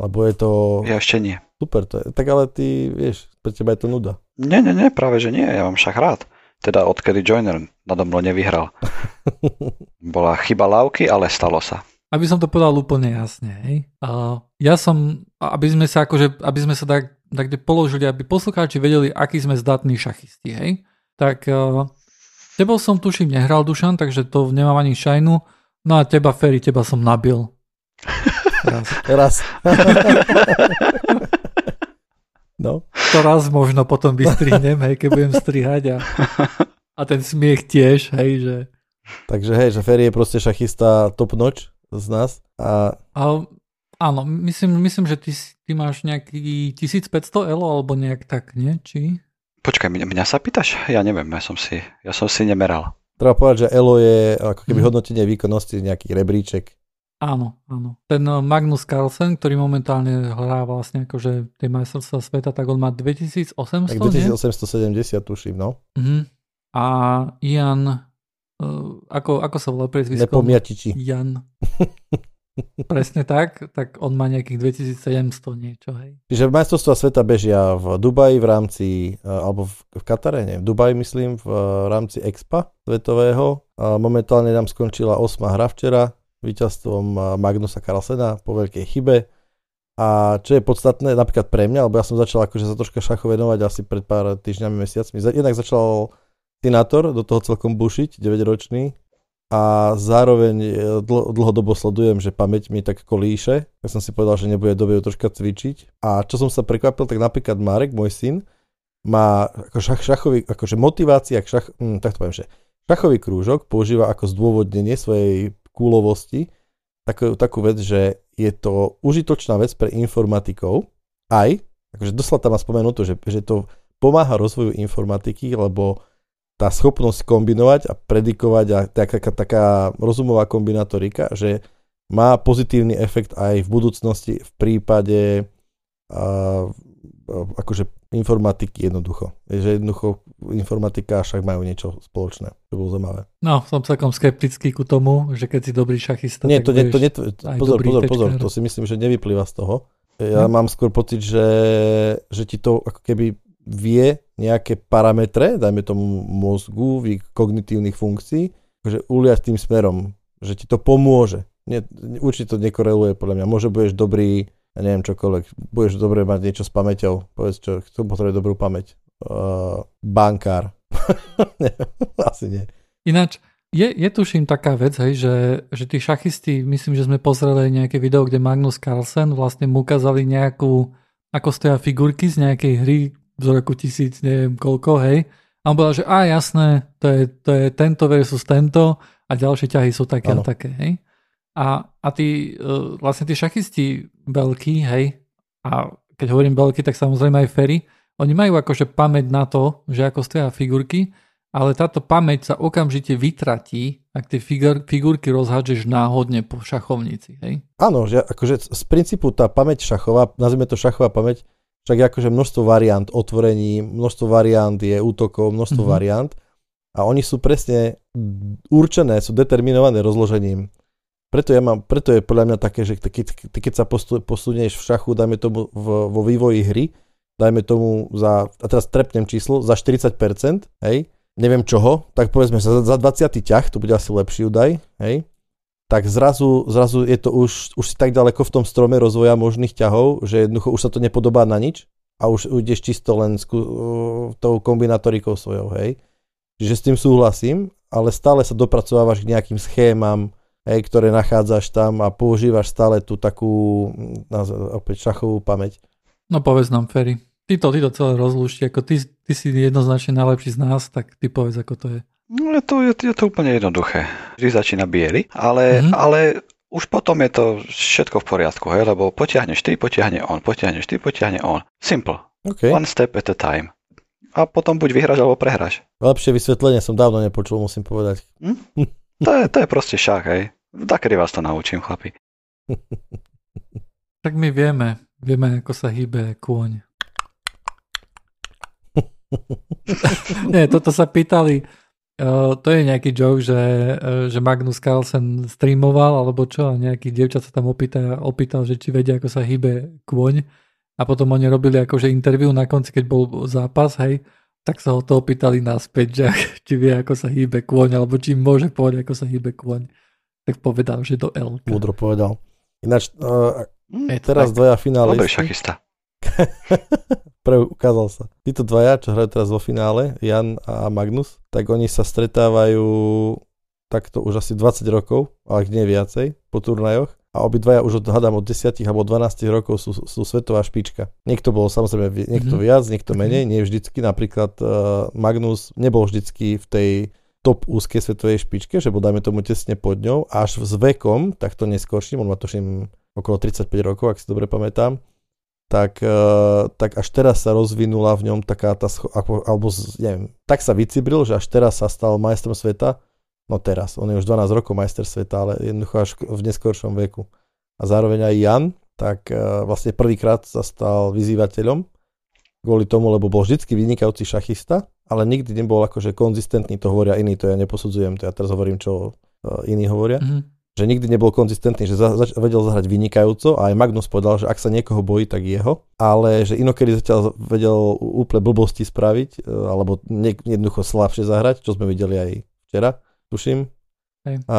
lebo je to... Ja ešte nie. Super to je. Tak ale ty, vieš, pre teba je to nuda. Nie, nie, nie, práve že nie, ja mám šach rád. Teda odkedy Joiner nado mnou nevyhral. Bola chyba lávky, ale stalo sa. Aby som to povedal úplne jasne, hej. Uh, ja som, aby sme sa akože, aby sme sa tak tak kde položili, aby poslucháči vedeli, aký sme zdatní šachisti, hej. Tak uh, tebou som tuším nehral Dušan, takže to nemám ani šajnu. No a teba, Ferry, teba som nabil. Raz. raz. no. To raz možno potom vystrihnem, hej, keď budem strihať a, a ten smiech tiež, hej, že... Takže hej, že Ferry je proste šachista top notch z nás. A... a áno, myslím, myslím, že ty, ty máš nejaký 1500 elo alebo nejak tak, nie? Či? Počkaj, mňa, mňa sa pýtaš? Ja neviem, ja som si, ja som si nemeral. Treba povedať, že elo je ako keby hodnotenie výkonnosti nejaký rebríček. Áno, áno. Ten eh, Magnus Carlsen, ktorý momentálne hrá vlastne akože tie majstrovstvá sveta, tak on má 2800, Tak 2870 tuším, no. Uh-huh. A Ian, uh, ako, ako sa volá priezvisko? Nepomiatiči. Jan. Presne tak, tak on má nejakých 2700 niečo, hej. Čiže majstrovstvá sveta bežia v Dubaji v rámci, e, alebo v, v Katare, nie, v Dubaji myslím, v rámci Expa svetového. Momentálne nám skončila 8 hra včera víťazstvom e, Magnusa Carlsena po veľkej chybe. A čo je podstatné, napríklad pre mňa, lebo ja som začal akože sa troška šachu venovať asi pred pár týždňami, mesiacmi. Jednak začal Tinator do toho celkom bušiť, 9-ročný, a zároveň e, dl- dlhodobo sledujem, že pamäť mi tak kolíše, tak som si povedal, že nebude dobe troška cvičiť. A čo som sa prekvapil, tak napríklad Marek, môj syn, má ako šach, šachový, akože motivácia, šach, hm, tak to poviem, že šachový krúžok používa ako zdôvodnenie svojej kúlovosti takú, takú vec, že je to užitočná vec pre informatikov, aj, akože doslova tam má spomenuté, že, že to pomáha rozvoju informatiky, lebo tá schopnosť kombinovať a predikovať a taká, taká, taká rozumová kombinatorika, že má pozitívny efekt aj v budúcnosti v prípade uh, akože informatiky jednoducho. Že jednoducho informatika a šach majú niečo spoločné, čo bolo zaujímavé. No, som celkom skeptický ku tomu, že keď si dobrý šachista, Nie, to, nie, to nie, pozor, pozor, pozor, to si myslím, že nevyplýva z toho. Ja hm? mám skôr pocit, že, že ti to ako keby vie nejaké parametre, dajme tomu mozgu, kognitívnych funkcií, že uliať tým smerom, že ti to pomôže. Nie, určite to nekoreluje podľa mňa. Môže budeš dobrý ja neviem čokoľvek, budeš dobre mať niečo s pamäťou, povedz čo, kto potrebuje dobrú pamäť? Uh, bankár. Asi nie. Ináč, je, je tuším taká vec, hej, že, že tí šachisti, myslím, že sme pozreli nejaké video, kde Magnus Carlsen vlastne mu ukázali nejakú, ako stoja figurky z nejakej hry z roku tisíc, neviem koľko, hej. A on povedal, že a jasné, to je, to je tento versus tento a ďalšie ťahy sú také ano. a také, hej. A, a tí, uh, vlastne tí šachisti veľkí, hej, a keď hovorím veľký, tak samozrejme aj Ferry, oni majú akože pamäť na to, že ako stoja figurky, ale táto pamäť sa okamžite vytratí, ak tie figur, figurky rozhádžeš náhodne po šachovnici, hej? Áno, že akože z princípu tá pamäť šachová, nazvime to šachová pamäť, však je akože množstvo variant otvorení, množstvo variant je útokov, množstvo mm-hmm. variant a oni sú presne určené, sú determinované rozložením preto, ja mám, preto je podľa mňa také, že keď, keď sa posunieš v šachu, dajme tomu v, vo vývoji hry, dajme tomu za, a teraz trepnem číslo, za 40%, hej, neviem čoho, tak povedzme za, za 20 ťah, to bude asi lepší údaj, hej, tak zrazu, zrazu je to už, už si tak ďaleko v tom strome rozvoja možných ťahov, že jednoducho už sa to nepodobá na nič a už ideš čisto len s tou kombinatorikou svojou, hej. Čiže s tým súhlasím, ale stále sa dopracovávaš k nejakým schémam, hej, ktoré nachádzaš tam a používaš stále tú takú opäť šachovú pamäť. No povedz nám, Ferry. Ty to, ty to celé rozlúšti, ako ty, ty si jednoznačne najlepší z nás, tak ty povedz, ako to je. No je to, je, je to úplne jednoduché. Vždy začína biely, ale, mm-hmm. ale už potom je to všetko v poriadku, hej, lebo potiahneš ty, potiahne on, potiahneš ty, potiahne on. Simple. Okay. One step at a time. A potom buď vyhráš, alebo prehráš. Lepšie vysvetlenie som dávno nepočul, musím povedať. Hm? To je, to je proste šach, hej. Takedy vás to naučím, chlapi. Tak my vieme, vieme, ako sa hýbe kôň. Nie, toto sa pýtali, uh, to je nejaký joke, že, uh, že Magnus Carlsen streamoval, alebo čo, a nejaký dievčat sa tam opýta, opýtal, že či vedia, ako sa hýbe kôň. A potom oni robili akože interviu na konci, keď bol zápas, hej, tak sa ho to opýtali naspäť, že či vie, ako sa hýbe kôň, alebo či môže povedať, ako sa hýbe kôň. Tak povedal, že do L. Múdro povedal. Ináč, uh, teraz tak. dvaja finálisti. Dobrý šachista. Pre, ukázal sa. Títo dvaja, čo hrajú teraz vo finále, Jan a Magnus, tak oni sa stretávajú takto už asi 20 rokov, ale nie viacej, po turnajoch a obidvaja už od, hádam od 10 alebo 12 rokov sú, sú svetová špička. Niekto bol samozrejme niekto mm-hmm. viac, niekto menej, nie vždycky. Napríklad uh, Magnus nebol vždycky v tej top úzkej svetovej špičke, že bol dajme tomu tesne pod ňou, až s vekom, tak to neskôrším, on má tuším okolo 35 rokov, ak si dobre pamätám, tak, uh, tak až teraz sa rozvinula v ňom taká tá, scho- ako, alebo neviem, tak sa vycibril, že až teraz sa stal majstrom sveta no teraz, on je už 12 rokov majster sveta, ale jednoducho až v neskoršom veku. A zároveň aj Jan, tak uh, vlastne prvýkrát sa stal vyzývateľom kvôli tomu, lebo bol vždycky vynikajúci šachista, ale nikdy nebol akože konzistentný, to hovoria iní, to ja neposudzujem, to ja teraz hovorím, čo uh, iní hovoria. Mm-hmm že nikdy nebol konzistentný, že za, za, vedel zahrať vynikajúco a aj Magnus povedal, že ak sa niekoho bojí, tak jeho, ale že inokedy zatiaľ vedel úplne blbosti spraviť, e, alebo nie, jednoducho slabšie zahrať, čo sme videli aj včera tuším. Hej. A,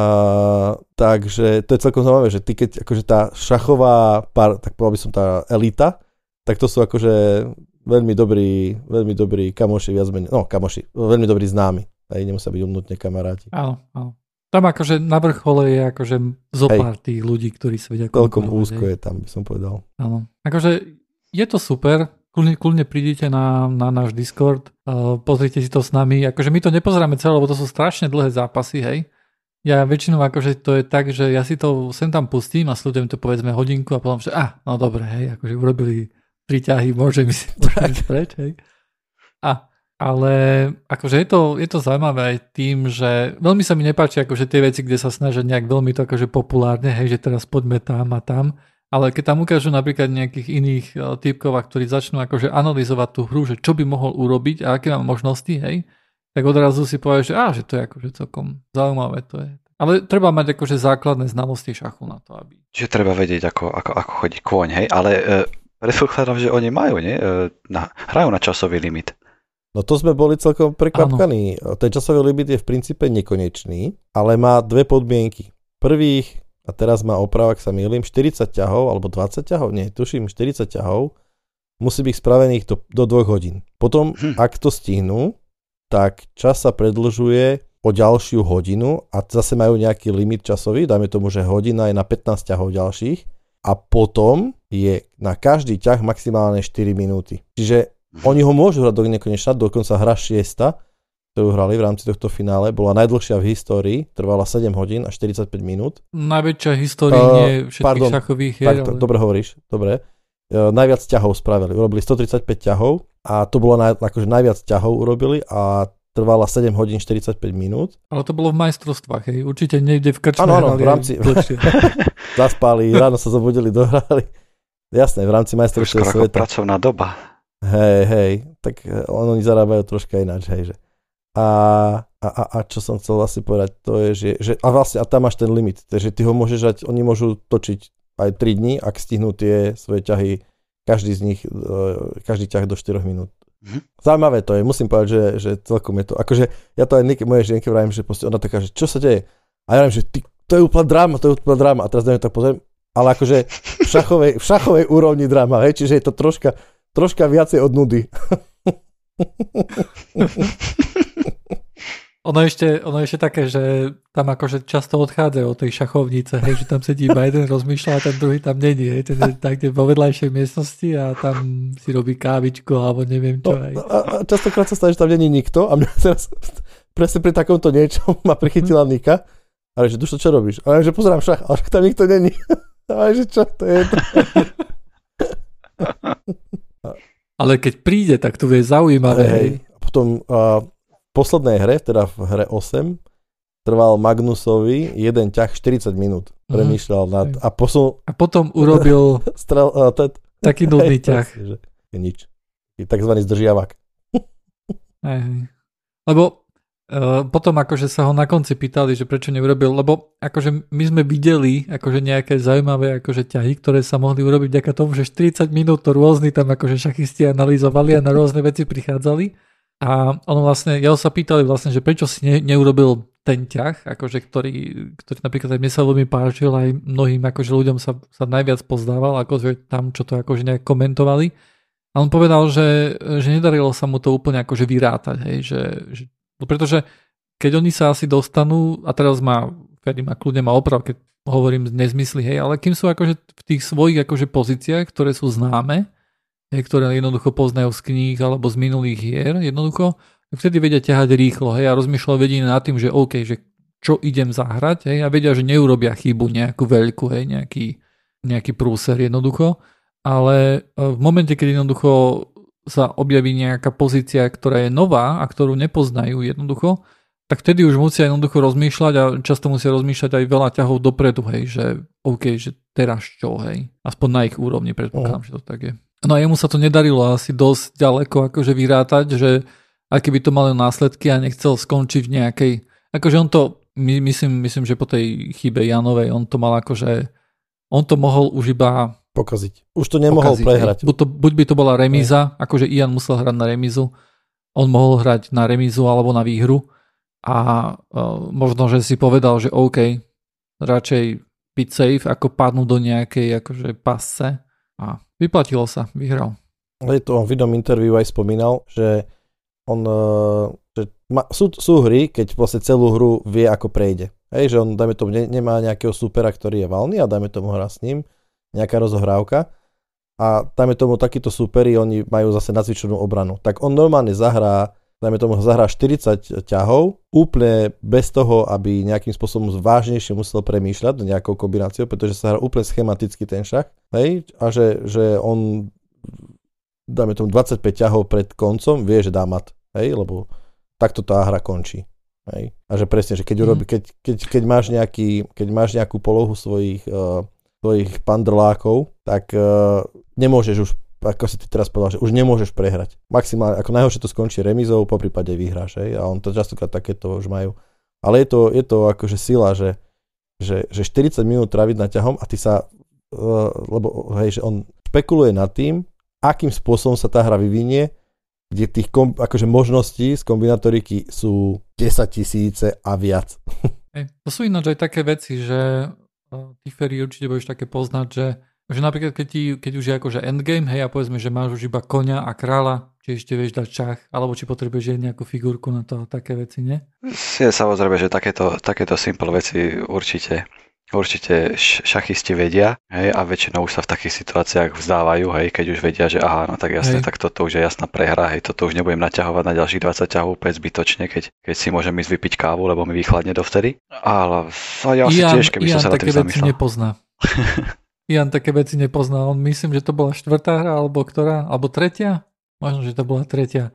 takže to je celkom zaujímavé, že ty keď akože tá šachová pár, tak povedal by som tá elita, tak to sú akože veľmi dobrí, veľmi dobrí kamoši, viac menej, no kamoši, veľmi dobrí známi. Aj nemusia byť umnutne kamaráti. Áno, áno. Tam akože na vrchole je akože zopár tých ľudí, ktorí sa vedia Veľkom úzko je tam, by som povedal. Áno. Akože je to super, kľudne, kľudne prídite na, na náš Discord, uh, pozrite si to s nami. Akože my to nepozeráme celé, lebo to sú strašne dlhé zápasy, hej. Ja väčšinou akože to je tak, že ja si to sem tam pustím a sledujem to povedzme hodinku a potom, že ah, no dobre, hej, akože urobili tri ťahy, môžem si preč, hej. A, ale akože je to, je to zaujímavé aj tým, že veľmi sa mi nepáči akože tie veci, kde sa snažia nejak veľmi to akože populárne, hej, že teraz poďme tam a tam, Ale keď tam ukážu napríklad nejakých iných uh, typkov, ktorí začnú akože analyzovať tú hru, že čo by mohol urobiť a aké má možnosti, hej, tak odrazu si povie, že, á, že to je akože celkom zaujímavé to je. Ale treba mať akože základné znalosti šachu na to, aby... Čiže treba vedieť, ako, ako, ako chodí kôň, hej, ale e, predpokladám, že oni majú, nie? E, na, hrajú na časový limit. No to sme boli celkom prekvapkaní. Ten časový limit je v princípe nekonečný, ale má dve podmienky. Prvých, a teraz má oprava, ak sa milím, 40 ťahov alebo 20 ťahov, nie, tuším 40 ťahov, musí byť spravených do, do 2 hodín. Potom, hm. ak to stihnú, tak čas sa predlžuje o ďalšiu hodinu a zase majú nejaký limit časový, dáme tomu, že hodina je na 15 ťahov ďalších a potom je na každý ťah maximálne 4 minúty. Čiže oni ho môžu hrať do nekonečna, dokonca hra 6, ktorú hrali v rámci tohto finále, bola najdlhšia v histórii, trvala 7 hodín a 45 minút. Najväčšia histórii uh, nie všetkých pardon, šachových hier. Tak, ale... Dobre hovoríš, dobre. Uh, najviac ťahov spravili, urobili 135 ťahov a to bolo naj, akože najviac ťahov urobili a trvala 7 hodín 45 minút. Ale to bolo v majstrovstvách, hej? Určite niekde v krčme Áno, áno, v rámci... Zaspali, ráno sa zobudili, dohrali. Jasné, v rámci majstrovstiev sveta. pracovná doba. Hej, hej, tak eh, oni zarábajú troška ináč, hej, že. A, a, a, a čo som chcel asi povedať, to je, že, že a vlastne a tam máš ten limit, takže ty ho môžeš dať, oni môžu točiť aj 3 dní, ak stihnú tie svoje ťahy, každý z nich, eh, každý ťah do 4 minút. Mm-hmm. Zaujímavé to je, musím povedať, že, že celkom je to, akože ja to aj Niky, moje ženke vravím, že proste ona taká, že čo sa deje? A ja vravím, že ty, to je úplná dráma, to je úplná dráma. A teraz na tak pozriem, ale akože v šachovej, v šachovej úrovni dráma, hej, čiže je to troška, troška viacej od nudy. Ono ešte, ono ešte také, že tam akože často odchádzajú od tej šachovnice, hej, že tam sedí iba jeden, rozmýšľa a ten druhý tam není, hej, ten je tak vo vedľajšej miestnosti a tam si robí kávičku alebo neviem čo. No, hej. A, a častokrát sa stane, že tam není nikto a mňa teraz presne pri takomto niečom ma prichytila Nika ale že Dušo, čo robíš? A ja, že pozerám šach, ale tam nikto není. A že čo to je to? Ale keď príde, tak to je zaujímavé. Hej, hej. A potom uh, poslednej hre, teda v hre 8, trval Magnusovi jeden ťah 40 minút. Mhm. Premýšľal mm, nad... A, posun... a potom urobil strel, uh, ten, taký nudný ťah. Že je nič. Je takzvaný zdržiavak. Hej. Lebo Uh, potom akože sa ho na konci pýtali, že prečo neurobil, lebo akože my sme videli akože nejaké zaujímavé akože ťahy, ktoré sa mohli urobiť vďaka tomu, že 40 minút to rôzni tam akože šachisti analyzovali a na rôzne veci prichádzali. A on vlastne, ja sa pýtali vlastne, že prečo si ne, neurobil ten ťah, akože ktorý, ktorý napríklad aj mne sa veľmi páčil, aj mnohým akože ľuďom sa, sa najviac pozdával, akože tam, čo to akože nejak komentovali. A on povedal, že, že nedarilo sa mu to úplne akože vyrátať, hej, že, že No pretože keď oni sa asi dostanú, a teraz má, Ferry ma kľudne má oprav, keď hovorím nezmysly, hej, ale kým sú akože v tých svojich akože pozíciách, ktoré sú známe, ktoré jednoducho poznajú z kníh alebo z minulých hier, jednoducho, tak vtedy vedia ťahať rýchlo, hej, a rozmýšľajú vedenie nad tým, že OK, že čo idem zahrať, hej, a vedia, že neurobia chybu nejakú veľkú, hej, nejaký, nejaký prúser jednoducho, ale e, v momente, keď jednoducho sa objaví nejaká pozícia, ktorá je nová a ktorú nepoznajú jednoducho, tak vtedy už musia jednoducho rozmýšľať a často musia rozmýšľať aj veľa ťahov dopredu, hej, že OK, že teraz čo, hej. Aspoň na ich úrovni predpokladám, uh. že to tak je. No a jemu sa to nedarilo asi dosť ďaleko akože vyrátať, že aj keby to malo následky a nechcel skončiť v nejakej, akože on to, my, myslím, myslím, že po tej chybe Janovej, on to mal akože, on to mohol už iba pokaziť. Už to nemohol pokaziť, prehrať. Buď, to, buď by to bola remíza, akože Ian musel hrať na remízu, on mohol hrať na remízu alebo na výhru a uh, možno, že si povedal, že OK, radšej byť safe, ako padnúť do nejakej akože pasce a vyplatilo sa, vyhral. Ale to on v jednom interviu aj spomínal, že on uh, že ma, sú, sú hry, keď vlastne celú hru vie, ako prejde. Hej, že on, dajme tomu, ne, nemá nejakého supera, ktorý je valný a dajme tomu hra s ním nejaká rozohrávka a dajme tomu takíto superi, oni majú zase nacvičenú obranu. Tak on normálne zahrá, dajme tomu, zahrá 40 ťahov, úplne bez toho, aby nejakým spôsobom vážnejšie musel premýšľať nejakou kombináciou, pretože sa hrá úplne schematicky ten šach, hej, a že, že on, dajme tomu 25 ťahov pred koncom, vie, že dá mat, hej, lebo takto tá hra končí. Hej. A že presne, že keď, mm. urobi, keď, keď, keď, máš nejaký, keď máš nejakú polohu svojich uh, tvojich pandrlákov, tak uh, nemôžeš už ako si ty teraz povedal, že už nemôžeš prehrať. Maximálne, ako najhoršie to skončí remizou, po prípade vyhráš, hej, a on to častokrát takéto už majú. Ale je to, je to akože sila, že, že, že 40 minút traviť na ťahom a ty sa, uh, lebo hej, že on špekuluje nad tým, akým spôsobom sa tá hra vyvinie, kde tých kom, akože možností z kombinatoriky sú 10 tisíce a viac. Hey, to sú ináč aj také veci, že uh, ty Ferry určite budeš také poznať, že že napríklad, keď, ti, keď už je akože endgame, hej, a povedzme, že máš už iba konia a kráľa, či ešte vieš dať čach, alebo či potrebuješ nejakú figurku na to, také veci, nie? Je samozrejme, že takéto, takéto simple veci určite určite šachisti vedia hej, a väčšinou už sa v takých situáciách vzdávajú, hej, keď už vedia, že aha, no tak jasne, hej. tak toto už je jasná prehra, hej, toto už nebudem naťahovať na ďalších 20 ťahov úplne zbytočne, keď, keď si môžem ísť vypiť kávu, lebo mi vychladne dovtedy. Ale ja si tiež, keby Ian som sa na tým zamýšľal. nepozná. Jan také veci nepoznal. On myslím, že to bola štvrtá hra, alebo ktorá, alebo tretia? Možno, že to bola tretia.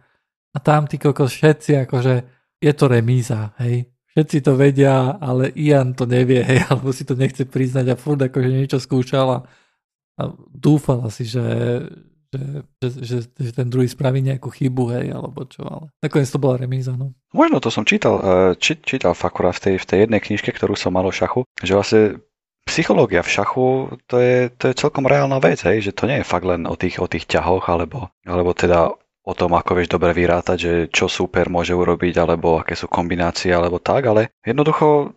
A tam ty kokos všetci, akože je to remíza, hej. Všetci to vedia, ale Ian to nevie, hej, alebo si to nechce priznať a furt akože niečo skúšala a dúfala si, že, že, že, že, že ten druhý spraví nejakú chybu, hej, alebo čo, ale nakoniec to bola remíza, no. Možno to som čítal, eh, či, čítal Fakura v tej, v tej jednej knižke, ktorú som mal o šachu, že vlastne psychológia v šachu, to je, to je celkom reálna vec, hej, že to nie je fakt len o tých, o tých ťahoch, alebo, alebo teda o tom, ako vieš dobre vyrátať, že čo super môže urobiť, alebo aké sú kombinácie, alebo tak, ale jednoducho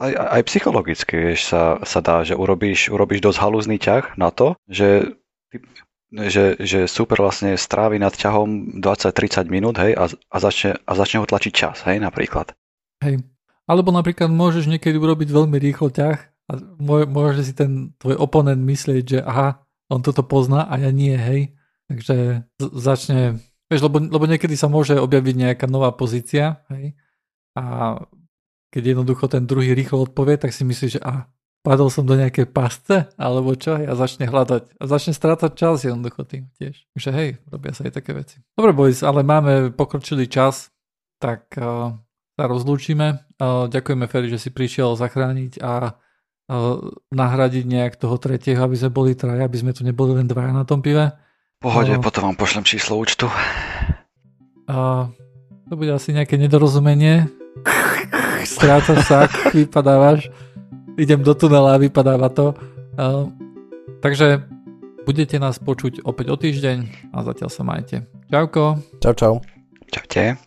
aj, aj psychologicky vieš, sa, sa dá, že urobíš, urobíš dosť halúzný ťah na to, že, že, že super vlastne strávi nad ťahom 20-30 minút hej, a, a, začne, a začne ho tlačiť čas, hej, napríklad. Hej. Alebo napríklad môžeš niekedy urobiť veľmi rýchlo ťah a môže si ten tvoj oponent myslieť, že aha, on toto pozná a ja nie, hej. Takže začne, vieš, lebo, lebo niekedy sa môže objaviť nejaká nová pozícia, hej. A keď jednoducho ten druhý rýchlo odpovie, tak si myslí, že a padol som do nejakej pasce, alebo čo, a začne hľadať. A začne strácať čas jednoducho tým tiež. Takže hej, robia sa aj také veci. Dobre, boys, ale máme pokročilý čas, tak uh, sa rozlúčime. Uh, ďakujeme, Feri, že si prišiel zachrániť a nahradiť nejak toho tretieho, aby sme boli traja, aby sme tu neboli len dvaja na tom pive. Pohode, uh, potom vám pošlem číslo účtu. Uh, to bude asi nejaké nedorozumenie. Strácaš sa, vypadávaš. Idem do tunela a vypadáva to. Uh, takže budete nás počuť opäť o týždeň a zatiaľ sa majte. Čauko. Čau, čau. Čaute.